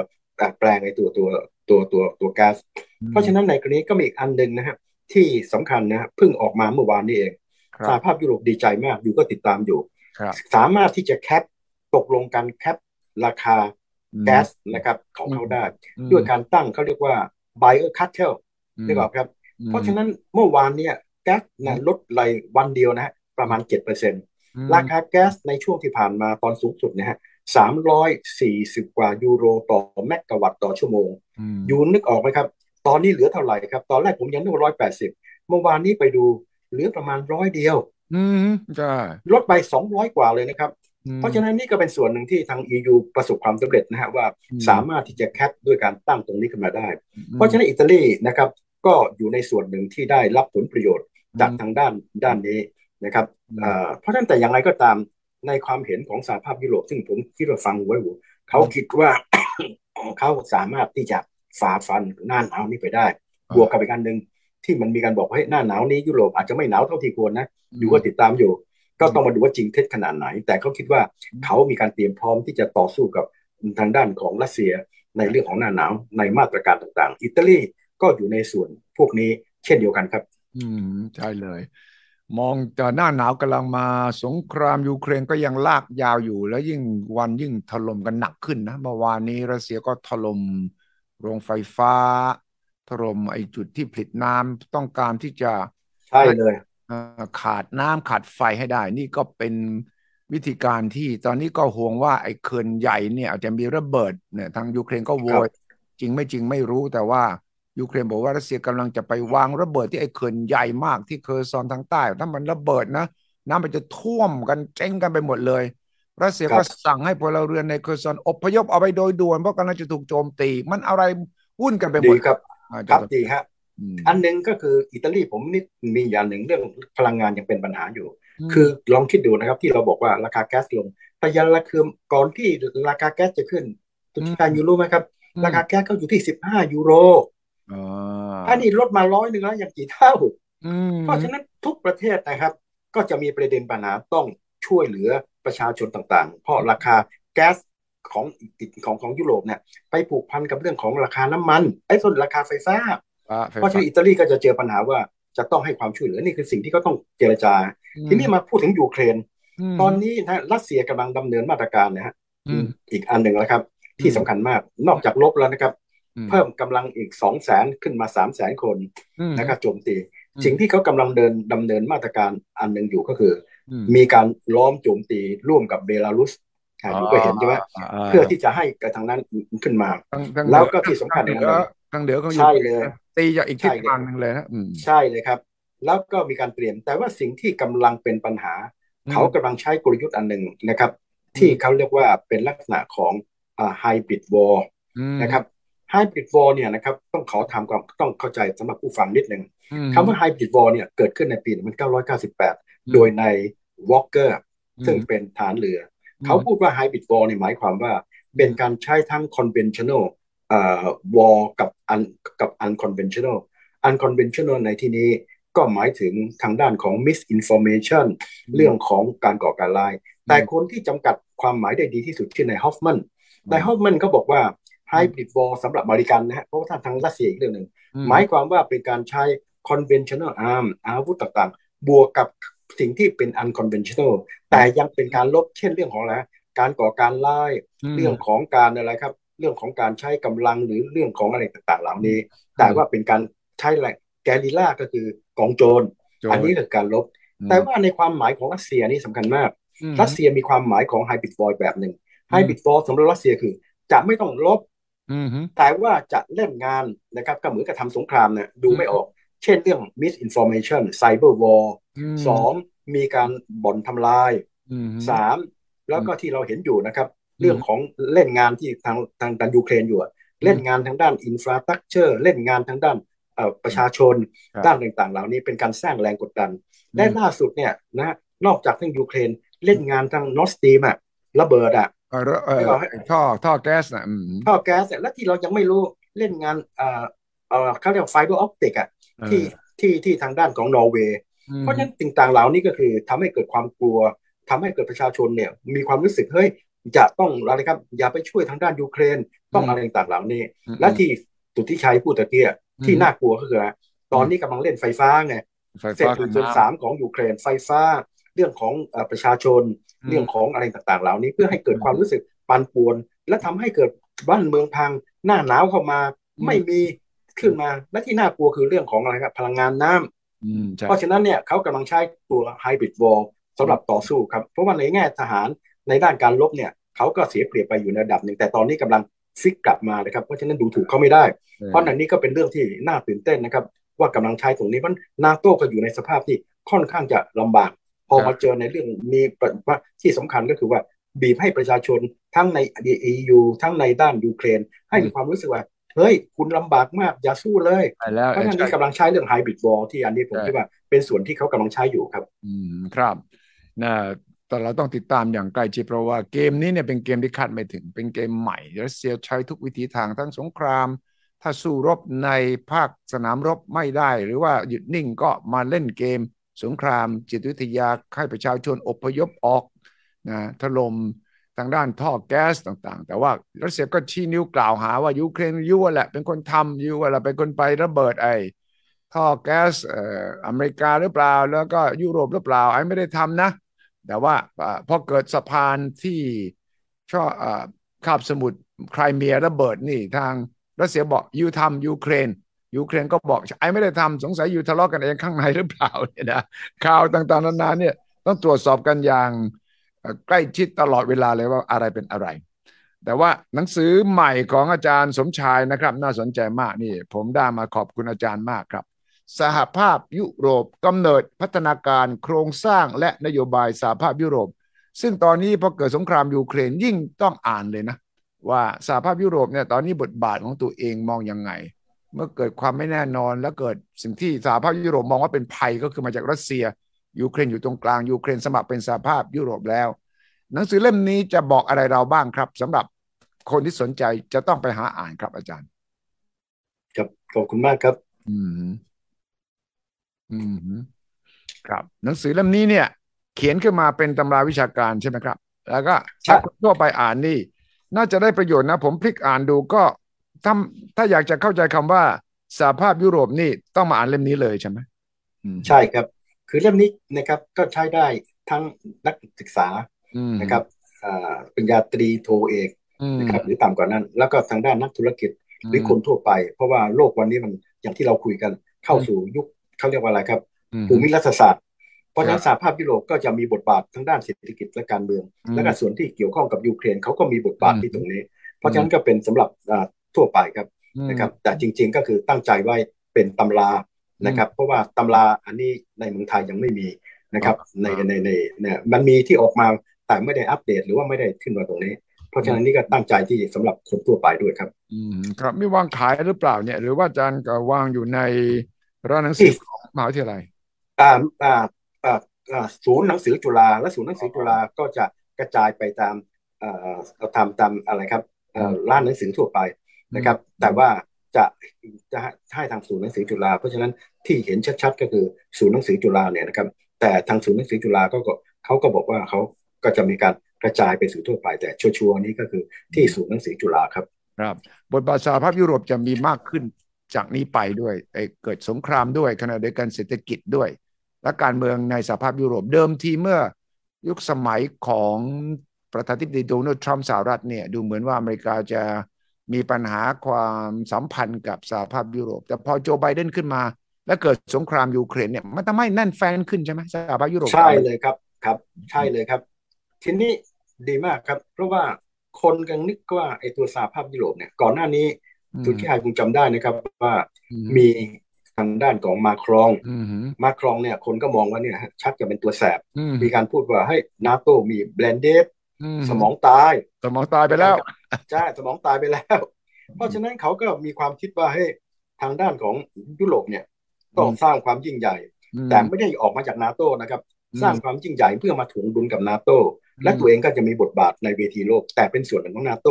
แปลงไอตัวตัวตัวตัวตัวก๊าซเพราะฉะนั้นในกรณีก็มีอีกอันหนึ่งนะครับที่สำคัญนะเพิ่งออกมาเมื่อวานนี้เอง สหภาพยุโรปดีใจมากอยู่ก็ติดตามอยู่ สามารถที่จะ cap ตกลงกัน cap ราคาแก๊สนะครับของเขาได้ ด้วยการตั้งเขาเรียกว่า buyer cartel ได้บอกครับ เพราะฉะนั้นเมื่อวานเนี่ยแก๊สนะลดไหลวันเดียวนะฮะประมาณ 7%ราคาแก๊สในช่วงที่ผ่านมาตอนสูงสุดนะฮะสามร้อยสี่สิบกว่ายูโรต่อแมกกะวัตต์ต่อชั่วโมง ยูนึกออกไหมครับ ตอนนี้เหลือเท่าไหร่ครับ ตอนแรกผมยังนึกว่าร้อยแปดสิบเมื่อวานนี้ไปดู เหลือประมาณร้อยเดียว อืมใช่ลดไปสองร้อยกว่าเลยนะครับ เพราะฉะนั้นนี่ก็เป็นส่วนหนึ่งที่ทาง EU ประสบความสำเร็จนะฮะว่าสามารถที่จะแคปด้วยการตั้งตรงนี้ขึ้นมาได้ เพราะฉะนั้นอิตาลีนะครับก็อยู่ในส่วนหนึ่งที่ได้รับผลประโยชน์จากทางด้านด้านนี้นะครับเพราะฉะนั้นแต่อย่างไรก็ตามในความเห็นของสหภาพยุโรป ซึ่งผมคิดว่าฟังไว้หูเขาคิดว่าเขาสามารถที่จะฝ่าฟันหน้าหนาวนี้ไปได้ บวกกับอีกอันหนึ่ง ที่มันมีการบอกว่าหน้าหนาวนี้ยุโรปอาจจะไม่หนาวเท่าที่ควรนะอยู่ก็ติดตามอยู่ ก็ต้องมาดูว่าจริงเท็จขนาดไหน แต่เขาคิดว่าเขามีการเตรียมพร้อมที่จะต่อสู้กับทางด้านของรัสเซียในเรื่องของหน้าหนาวในมาตรการต่างๆ อิตาลีก็อยู่ในส่วนพวกนี้เช่นเดียวกันครับ อืมใช่เลย มองจะหน้าหนาวกำลังมาสงครามยูเครนก็ยังลากยาวอยู่ แล้วยิ่งวันยิ่งถล่มกันหนักขึ้นนะเมื่อวานนี้รัสเซียก็ถล่มโรงไฟฟ้า ถล่มไอ้จุดที่ผลิตน้ำต้องการที่จะใช่เลยขาดน้ำขาดไฟให้ได้ นี่ก็เป็นวิธีการที่ตอนนี้ก็ห่วงว่าไอ้เขื่อนใหญ่เนี่ยอาจจะมีระเบิดเนี่ยทางยูเครนก็โวยจริงไม่จริงไม่รู้แต่ว่ายูเครนบอกว่ารัสเซียกำลังจะไปวางระเบิดที่ไอ้เขื่อนใหญ่มากที่เคอร์ซอนทางใต้ ถ้ามันระเบิดนะ น้ำมันจะท่วมกันเจ๊งกันไปหมดเลย รัสเซียก็สั่งให้พลเรือนในเคอร์ซอนอพยพเอาไปโดยด่วนเพราะกำลังจะถูกโจมตี มันอะไรวุ่นกันไปหมดดีครับ ครับดีฮะอันหนึ่งก็คืออิตาลีผมนี่มีอย่างหนึ่งเรื่องพลังงานยังเป็นปัญหาอยู่ คือลองคิดดูนะครับที่เราบอกว่าราคาแก๊สลงแต่ยันราคาก่อนที่ราคาแก๊สจะขึ้นตุกการยูรู้ไหมครับ ราคาแก๊สก็อยู่ที่สิบห้ายูโรอันนี้ลดมาร้อยหนึ่งแล้วอย่างกี่เท่าเพราะฉะนั้นทุกประเทศนะครับ ก็จะมีประเด็นปัญหาต้องช่วยเหลือประชาชนต่างๆ เพราะราคาแก๊ส ของของของยุโรปเนี่ยไปผูกพันกับเรื่องของราคาน้ำมันไอ้ส่วนราคาไฟฟ้าเพราะฉะนั้นอิตาลีก็จะเจอปัญหาว่าจะต้องให้ความช่วยเหลือนี่คือสิ่งที่เขาต้องเจรจา ทีนี้มาพูดถึงยูเครน ตอนนี้นะรัสเซียกำลังดำเนินมาตรการนะฮะอีกอันหนึ่งแล้วครับ ที่สำคัญมากนอกจากลบแล้วนะครับ เพิ่มกำลังอีกสองแสนขึ้นมาสามแสนคนนะครับโจมตี สิ่งที่เขากำลังเดินดำเนินมาตรการอันหนึ่งอยู่ก็คือ มีการล้อมโจมตีร่วมกับเบลารุส ดูก็เห็นใช่ไหมเพื่อที่จะให้กระทางนั้นขึ้นมา แล้วก็ที่สำคัญนะทางเดียวก็ใช่เลยตีจากอีกทิศทางหนึ่งเลยนะใช่เลยครับ แล้วก็มีการเตรียม แต่ว่าสิ่งที่กำลังเป็นปัญหา เขากำลังใช้กลยุทธ์อันหนึ่งนะครับ ที่เขาเรียกว่าเป็นลักษณะของไฮบริดวอลนะครับไฮบริดวอลเนี่ยนะครับต้องขอทำความต้องเข้าใจสำหรับผู้ฟังนิดหนึ่งคำว่า hybrid war เนี่ยเกิดขึ้นในปี 1998 โดยนายวอลเกอร์ซึ่งเป็นทหารเรือ เขาพูดว่า hybrid war เนี่ยหมายความว่า เป็นการใช้ทั้ง conventional วอลกับอันกับ unconventional unconventional ในที่นี้ก็หมายถึงทางด้านของ misinformation เรื่องของการก่อการร้าย แต่คนที่จำกัดความหมายได้ดีที่สุดคือนายฮอฟมันนายฮอฟมันเขาบอกว่า hybrid war สำหรับบริการนะฮะเพราะว่าทางทางรัสเซียอีกเรื่องหนึ่งหมายความว่าเป็นการใช้ conventional arm อาวุธต่างๆ บวกกับ สิ่งที่เป็น unconventional แต่ยังเป็นการลบเช่นเรื่องของอะไรการก่อการร้ายเรื่องของการอะไรครับ เรื่องของการใช้กำลังหรือเรื่องของอะไรต่างๆ เหล่านี้ แต่ว่าเป็นการใช้อะไรแกลิล่าก็คือกองโจรอันนี้คือการลบ แต่ว่าในความหมายของรัสเซียนี่สำคัญมาก รัสเซียมีความหมายของไฮบริดวอลแบบหนึ่งไฮบริดวอลสำหรับรัสเซียคือ จะไม่ต้องลบแต่ว่าจะเล่นงานนะครับก็เหมือนกับทำสงครามเนี่ยดูไม่ออก เช่นเรื่อง misinformation cyber war สองมีการบ่อนทำลายสามแล้วก็ที่เราเห็นอยู่นะครับ เรื่องของเล่นงานที่ทางทางด้านยูเครนอยู่เล่นงานทางด้านอินฟราสตรักเจอร์เล่นงานทางด้านประชาชนด้านต่างๆ เหล่านี้เป็นการสร้างแรงกดดัน และล่าสุดเนี่ยนะนอกจากทางยูเครนเล่นงานทาง Nord Stream อะระเบิดอะท่อท่อแก๊สนะท่อแก๊สและที่เรายังไม่รู้เล่นงาน เอ่อเอ่อเขาเรียก fiber optic อะที่ที่ที่ทางด้านของนอร์เวย์เพราะฉะนั้นสิ่งต่างเหล่านี้ก็คือทำให้เกิดความกลัวทำให้เกิดประชาชนเนี่ย มีความรู้สึกเฮ้ยจะต้องอะไรครับ อย่าไปช่วยทางด้านยูเครน ต้องอะไรต่างๆเหล่านี้ และที่สุดที่ชัยพูดตะเกียที่น่ากลัวก็คือตอนนี้กำลังเล่นไฟฟ้าไงเสร็จส่วนสามของยูเครนไฟฟ้า เรื่องของประชาชน เรื่องของอะไรต่างๆ เหล่านี้เพื่อให้เกิดความรู้สึกปันป่วน และทำให้เกิดบ้านเมืองพังหน้าหนาวเข้ามา ไม่มี ขึ้นมา และที่น่ากลัวคือเรื่องของอะไรครับพลังงานน้ำเพราะฉะนั้นเนี่ยเขากำลังใช้ตัวไฮบริดวอลสำหรับต่อสู้ครับ เพราะว่าในแง่ทหารในด้านการลบเนี่ยเขาก็เสียเปรียบไปอยู่ในระดับหนึ่งแต่ตอนนี้กำลังฟิกกลับมาเลยครับเพราะฉะนั้นดูถูกเขาไม่ได้ เพราะอันนี้ก็เป็นเรื่องที่น่าตื่นเต้นนะครับ ว่ากำลังใช้ตรงนี้มันนาโต้ก็อยู่ในสภาพที่ค่อนข้างจะลำบาก พอมาเจอในเรื่องมีว่าที่สำคัญก็คือว่าบีบให้ประชาชนทั้งใน EU ทั้งในด้านยูเครน ให้มีความรู้สึกว่า เฮ้ย คุณลำบากมาก อย่าสู้เลยเพราะฉะนั้นกำลังใช้เรื่องไฮบริดวอลที่อันนี้ผมคิดว่าเป็นส่วนที่เขากำลังใช้อยู่ครับ อืมครับนะแต่เราต้องติดตามอย่างใกล้ชิดเพราะว่าเกมนี้เนี่ยเป็นเกมที่คาดไม่ถึง เป็นเกมใหม่รัสเซียใช้ทุกวิธีทางทั้งสงคราม ถ้าสู้รบในภาคสนามรบไม่ได้ หรือว่าหยุดนิ่งก็มาเล่นเกม สงคราม จิตวิทยาให้ประชาชนอพยพออกนะถล่ม ทางด้านท่อแก๊สต่างๆ แต่ว่ารัสเซียก็ชี้นิ้วกล่าวหาว่ายูเครนยูแหละเป็นคนทำยูแหละเป็นคนไประเบิดไอ้ท่อแก๊สเอ่ออเมริกาหรือเปล่า แล้วก็ยุโรปหรือเปล่าไอ้ไม่ได้ทำนะ แต่ว่าพอเกิดสะพานที่ช่อคาบสมุทรไครเมียระเบิดนี่ทางรัสเซียบอกยูทำยูเครนยูเครนก็บอกไอ้ไม่ได้ทำสงสัยอยู่ทะเลาะกันเองข้างในหรือเปล่าเนี่ยนะข่าวต่างๆนานาเนี่ยต้องตรวจสอบกันอย่าง ใกล้ชิดตลอดเวลาเลยว่าอะไรเป็นอะไร แต่ว่าหนังสือใหม่ของอาจารย์สมชายนะครับ น่าสนใจมากนี่ ผมได้มาขอบคุณอาจารย์มากครับ สหภาพยุโรปกำเนิดพัฒนาการโครงสร้างและนโยบายสหภาพยุโรป ซึ่งตอนนี้พอเกิดสงครามยูเครนยิ่งต้องอ่านเลยนะ ว่าสหภาพยุโรปเนี่ยตอนนี้บทบาทของตัวเองมองยังไงเมื่อเกิดความไม่แน่นอนและเกิดสิ่งที่สหภาพยุโรปมองว่าเป็นภัยก็คือมาจากรัสเซีย ยูเครนอยู่ตรงกลางยูเครนสมัครเป็นสหภาพยุโรปแล้ว หนังสือเล่มนี้จะบอกอะไรเราบ้างครับสำหรับคนที่สนใจจะต้องไปหาอ่านครับอาจารย์ ครับขอบคุณมากครับ อืมอืมครับ หนังสือเล่มนี้เนี่ย เขียนขึ้นมาเป็นตำราวิชาการใช่ไหมครับ แล้วก็ถ้าทั่วไปอ่านนี่ น่าจะได้ประโยชน์นะ ผมพลิกอ่านดูก็ถ้าถ้าอยากจะเข้าใจคำว่าสหภาพยุโรปนี่ต้องมาอ่านเล่มนี้เลยใช่ไหมใช่ครับ คือเล่มนี้นะครับก็ใช้ได้ทั้งนักศึกษานะครับปริญญาตรีโทเอกนะครับหรือต่ำกว่านั้น แล้วก็ทางด้านนักธุรกิจหรือคนทั่วไป เพราะว่าโลกวันนี้มันอย่างที่เราคุยกันเข้าสู่ยุคเขาเรียกว่าอะไรครับภูมิรัฐศาสตร์เพราะฉะนั้นสหภาพยุโรปก็จะมีบทบาททางด้านเศรษฐกิจและการเมือง และก็ส่วนที่เกี่ยวข้องกับยูเครนเขาก็มีบทบาทที่ตรงนี้ เพราะฉะนั้นก็เป็นสำหรับทั่วไปครับนะครับแต่จริง ๆ ก็คือตั้งใจไว้เป็นตำรา นะครับ เพราะว่าตำราอันนี้ในเมืองไทยยังไม่มีนะครับ ในในในเนี่ยมันมีที่ออกมาแต่ไม่ได้อัปเดตหรือว่าไม่ได้ขึ้นมาตรงนี้ เพราะฉะนั้นนี่ก็ตั้งใจที่สำหรับคนทั่วไปด้วยครับ อืมครับไม่วางขายหรือเปล่าเนี่ย หรือว่าอาจารย์ก็วางอยู่ในร้านหนังสือของมหาวิทยาลัยอ่าอ่าอ่าศูนย์หนังสือจุฬาและศูนย์หนังสือจุฬาก็จะกระจายไปตามเอ่อตามตามอะไรครับเอ่อร้านหนังสือทั่วไปนะครับ แต่ว่า จะจะให้ทางศูนย์หนังสือจุฬาเพราะฉะนั้นที่เห็นชัดๆก็คือศูนย์หนังสือจุฬาเนี่ยนะครับแต่ทางศูนย์หนังสือจุฬาก็เขาก็บอกว่าเขาก็จะมีการกระจายไปสู่ทั่วไปแต่ชัวร์ๆนี้ก็คือที่ศูนย์หนังสือจุฬาครับครับบทบาทสหภาพยุโรปจะมีมากขึ้นจากนี้ไปด้วยเกิดสงครามด้วยขณะเดียวกันเศรษฐกิจด้วย และการเมืองในสหภาพยุโรปเดิมทีเมื่อยุคสมัยของประธานาธิบดีโดนัลด์ทรัมป์สหรัฐเนี่ยดูเหมือนว่าอเมริกาจะ มีปัญหาความสัมพันธ์กับสหภาพยุโรป แต่พอโจไบเดนขึ้นมา แล้วเกิดสงครามยูเครนเนี่ยมันทำให้แน่นแฟนขึ้นใช่ไหมสหภาพยุโรปใช่เลยครับครับ ใช่เลยครับ ทีนี้ดีมากครับ เพราะว่าคนกันนึกว่าไอ้ตัวสหภาพยุโรปเนี่ยก่อนหน้านี้ทุกที่ไอคงจำได้นะครับ ว่ามีทางด้านของมาครองมาครองเนี่ย คนก็มองว่าเนี่ยชักจะเป็นตัวแสบ มีการพูดว่าให้นาโตมีแบรนเดส สมองตาย สมองตายไปแล้วใช่สมองตายไปแล้ว เพราะฉะนั้นเขาก็มีความคิดว่าให้ทางด้านของยุโรปเนี่ยต้องสร้างความยิ่งใหญ่ แต่ไม่ได้ออกมาจากนาโตนะครับ สร้างความยิ่งใหญ่เพื่อมาถ่วงดุลกับนาโตและตัวเองก็จะมีบทบาทในเวทีโลก แต่เป็นส่วนหนึ่งของนาโต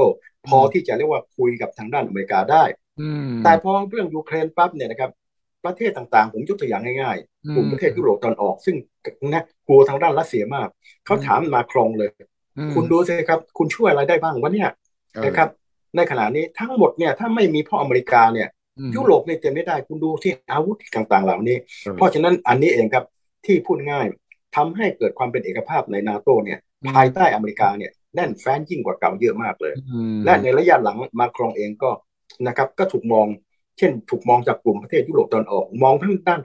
พอที่จะเรียกว่าคุยกับทางด้านอเมริกาได้แต่พอเรื่องยูเครนปั๊บเนี่ยนะครับประเทศต่างๆ ผมยกตัวอย่างง่ายๆกลุ่มประเทศยุโรปตอนออก ซึ่งนะกลัวทางด้านรัสเซียมาก เขาถามมาครองเลย คุณดูสิครับ คุณช่วยอะไรได้บ้างวะเนี่ยนะครับ ในขณะนี้ทั้งหมดเนี่ยถ้าไม่มีพ่ออเมริกาเนี่ย ยุโรปเนี่ยเต็มไม่ได้คุณดูที่อาวุธต่างๆ เหล่านี้ เพราะฉะนั้นอันนี้เองครับที่พูดง่ายทำให้เกิดความเป็นเอกภาพในนาโตเนี่ยภายใต้อเมริกาเนี่ยแน่นแฟ้นยิ่งกว่าเก่าเยอะมากเลย และในระยะหลังมาครองเองก็นะครับก็ถูกมอง เช่น ถูกมองจากกลุ่มประเทศยุโรปตอนออก มองทั้งด้าน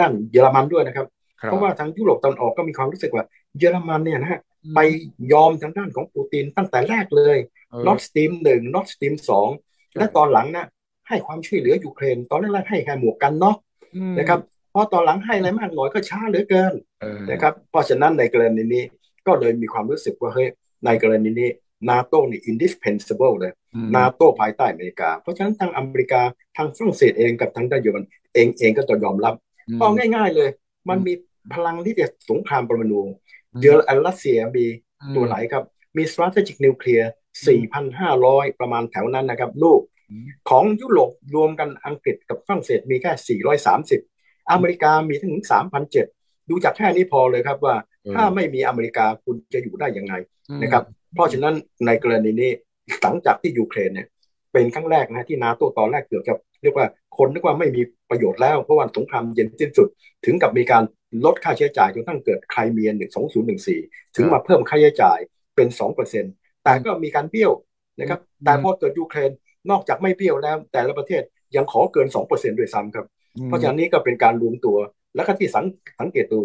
ด้านเยอรมันด้วยนะครับ เพราะว่าทางยุโรปตอนออกก็มีความรู้สึกว่าเยอรมันเนี่ยนะฮะ ไปยอมทางด้านของปูตินตั้งแต่แรกเลยนอตสตีมหนึ่งนอตสตีมสองและตอนหลังนะให้ความช่วยเหลือยูเครน ตอนแรกๆให้แค่หมวกกันน็อกนะครับพอตอนหลังให้อะไรมากหน่อยก็ช้าเหลือเกินนะครับ เพราะฉะนั้นในกรณีนี้ก็เลยมีความรู้สึกว่าเฮ้ยในกรณีนี้นาโตนี่ indispensable เลยนาโตภายใต้อเมริกา เพราะฉะนั้นทางอเมริกาทางฝรั่งเศสเองกับทางด้านเยอรมันเองเองก็ต้องยอมรับเอาง่าย ๆเลย มันมีพลังที่จะสงครามปรมาณู เยอรรัสเซียมีตัวไหนครับ มี strategic nuclear 4,500 ประมาณแถวนั้นนะครับ ลูกของยุโรปรวมกันอังกฤษกับฝรั่งเศสมีแค่ 430 อเมริกามีถึง 3,007 ดูจากแค่นี้พอเลยครับว่า ถ้าไม่มีอเมริกาคุณจะอยู่ได้ยังไงนะครับ เพราะฉะนั้นในกรณีนี้หลังจากที่ยูเครนเนี่ยเป็นครั้งแรกนะที่นาโตตอนแรกเกือบจะเรียกว่าคนนึกว่าไม่มีประโยชน์แล้วเพราะว่าสงครามเย็นสิ้นสุด ถึงกับมีการลดค่าใช้จ่ายจนทั้งเกิดไครเมียหนึ่งสองศูนย์หนึ่งสี่ถึงมาเพิ่มค่าใช้จ่ายเป็นสองเปอร์เซ็นต์แต่ก็มีการเบี้ยวนะครับแต่พอเกิดยูเครนนอกจากไม่เบี้ยวแล้ว แต่ละประเทศยังขอเกินสองเปอร์เซ็นต์ด้วยซ้ำครับ เพราะฉะนั้นนี้ก็เป็นการรวมตัว แล้วก็ที่สังสังเกตดู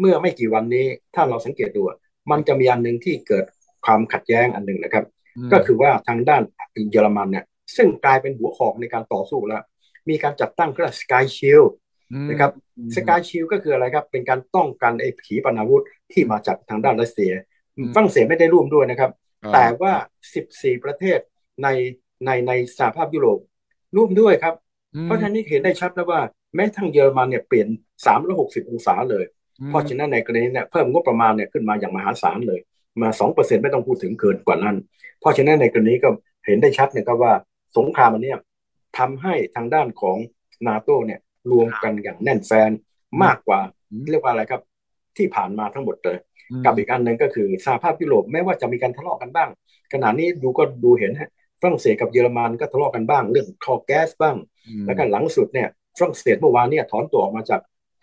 เมื่อไม่กี่วันนี้ถ้าเราสังเกตดูมันจะมีอันหนึ่งที่เกิดความขัดแย้งอันหนึ่งนะครับ ก็คือว่าทางด้านเยอรมันเนี่ย ซึ่งกลายเป็นหัวหอกในการต่อสู้แล้ว มีการจัดตั้งเครื่องสกายชิลนะครับสกายชิลก็คืออะไรครับ เป็นการป้องกันไอ้ผีปนาวุธที่มาจากทางด้านรัสเซียฝรั่งเศสไม่ได้ร่วมด้วยนะครับ แต่ว่า 14 ประเทศในในในสหภาพยุโรปร่วมด้วยครับ เพราะฉะนั้นเห็นได้ชัดแล้วว่าแม้ทั้งเยอรมันเนี่ยเปลี่ยน 360 องศาเลย เพราะฉะนั้นในกรณีเนี่ยเพิ่มงบประมาณเนี่ยขึ้นมาอย่างมหาศาลเลย มา 2%ไม่ต้องพูดถึงเกินกว่านั้น เพราะฉะนั้นในกรณีก็เห็นได้ชัดเนี่ยก็ว่า สงครามอันนี้ทำให้ทางด้านของนาโตเนี่ยรวมกันอย่างแน่นแฟนมากกว่าเรียกว่าอะไรครับ ที่ผ่านมาทั้งหมดเลยกับอีกอันหนึ่งก็คือสหภาพยุโรปแม้ว่าจะมีการทะเลาะกันบ้าง ขณะนี้ดูก็ดูเห็นฮะฝรั่งเศสกับเยอรมันก็ทะเลาะกันบ้าง เรื่องท่อแก๊สบ้าง แล้วก็หลังสุดเนี่ยฝรั่งเศสเมื่อวานเนี่ยถอนตัวออกมาจาก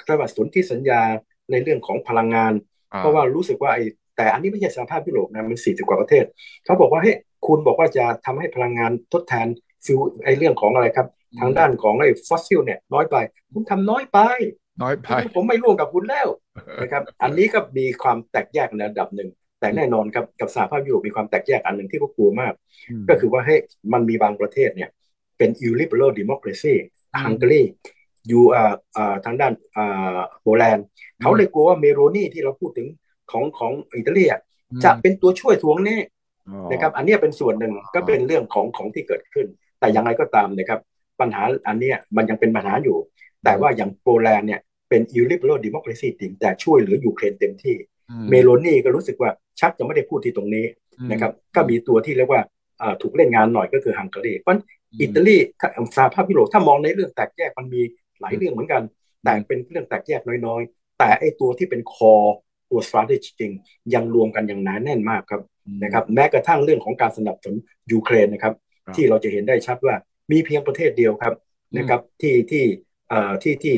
กฎบัตรสนธิสัญญาในเรื่องของพลังงาน เพราะว่ารู้สึกว่าไอ้แต่อันนี้ไม่ใช่สหภาพยุโรปนะมันสี่สิบกว่าประเทศ เขาบอกว่าเฮ้ย คุณบอกว่าจะทำให้พลังงานทดแทนฟิวไอเรื่องของอะไรครับ ทางด้านของไอ้ฟอสซิลเนี่ยน้อยไป คุณทำน้อยไป น้อยไป ผมไม่ร่วมกับคุณแล้วนะครับอันนี้ก็มีความแตกแยกในระดับหนึ่งแต่แน่นอนครับกับสหภาพยุโรปมีความแตกแยกอันหนึ่งที่ก็กลัวมาก ก็คือว่าให้มันมีบางประเทศเนี่ยเป็น illiberal democracy ฮังการีอยู่อ่าอ่าทางด้านอ่าโปแลนด์เขาเลยกลัวว่าเมโรนีที่เราพูดถึงของของอิตาลีจะเป็นตัวช่วยทวงแน่ นะครับ อันนี้เป็นส่วนหนึ่งก็เป็นเรื่องของของที่เกิดขึ้น แต่ยังไงก็ตามนะครับ ปัญหาอันนี้มันยังเป็นปัญหาอยู่ แต่ว่าอย่างโปแลนด์เนี่ยเป็น illiberal democracy จริงแต่ช่วยเหลือยูเครนเต็มที่ เมโลนี่ก็รู้สึกว่าชักจะไม่ได้พูดที่ตรงนี้นะครับ ก็มีตัวที่เรียกว่าถูกเล่นงานหน่อยก็คือฮังการีเพราะอิตาลีสหภาพยุโรปถ้ามองในเรื่องแตกแยกมันมีหลายเรื่องเหมือนกัน แต่เป็นเรื่องแตกแยกน้อยๆ แต่ไอตัวที่เป็นคอตัว strategy จริงยังรวมกันอย่างหนาแน่นมากครับ นะครับแม้กระทั่งเรื่องของการสนับสนุนยูเครนนะครับ ที่เราจะเห็นได้ชัดว่ามีเพียงประเทศเดียวครับนะครับที่ที่เอ่อที่ที่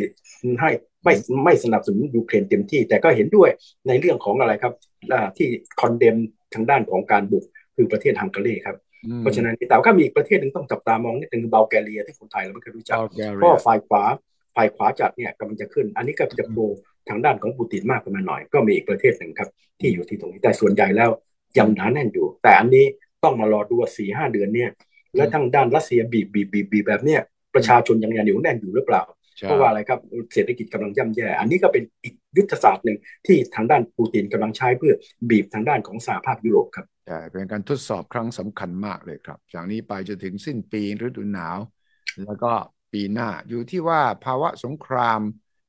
ให้ไม่ไม่สนับสนุนยูเครนเต็มที่ แต่ก็เห็นด้วยในเรื่องของอะไรครับที่ condemn ทางด้านของการบุกคือประเทศฮังการีครับเพราะฉะนั้นแต่ก็มีประเทศหนึ่งต้องจับตามองนิดนึงบัลแกเรียที่คนไทยเราไม่เคยรู้จักเพราะฝ่ายขวาฝ่ายขวาจัดเนี่ยกำลังจะขึ้น อันนี้ก็จะ pro ทางด้านของปูตินมากขึ้นมาหน่อย ก็มีอีกประเทศหนึ่งครับที่อยู่ที่ตรงนี้แต่ส่วนใหญ่แล้ว ยังหนาแน่นอยู่ แต่อันนี้ต้องมารอดูสี่ห้าเดือนเนี่ย แล้วทางด้านรัสเซียบีบบีบบีบบีแบบเนี้ยประชาชนยังยังเหนียวแน่นอยู่หรือเปล่าเพราะว่าอะไรครับเศรษฐกิจกำลังย่ำแย่ อันนี้ก็เป็นอีกยุทธศาสตร์หนึ่งที่ทางด้านปูตินกำลังใช้เพื่อบีบทางด้านของสหภาพยุโรปครับใช่เป็นการทดสอบครั้งสำคัญมากเลยครับ จากนี้ไปจะถึงสิ้นปีฤดูหนาว แล้วก็ปีหน้าอยู่ที่ว่าภาวะสงคราม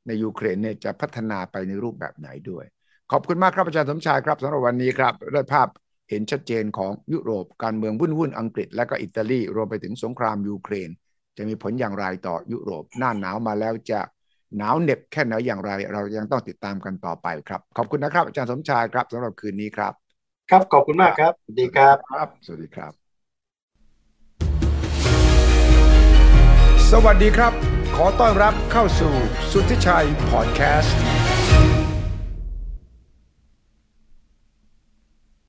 ในยูเครนเนี่ยจะพัฒนาไปในรูปแบบไหนด้วย ขอบคุณมากครับอาจารย์สมชายครับสำหรับวันนี้ครับได้ภาพเห็นชัดเจนของยุโรปการเมืองวุ่นวุ่นอังกฤษ และก็อิตาลี รวมไปถึงสงครามยูเครน จะมีผลอย่างไรต่อยุโรป หน้าหนาวมาแล้วจะหนาวเหน็บแค่ไหนอย่างไร เรายังต้องติดตามกันต่อไปครับ ขอบคุณนะครับ อาจารย์สมชายครับสำหรับคืนนี้ครับ ครับขอบคุณมากครับสวัสดีครับครับสวัสดีครับ สวัสดีครับ ขอต้อนรับเข้าสู่สุทธิชัยพอดแคสต์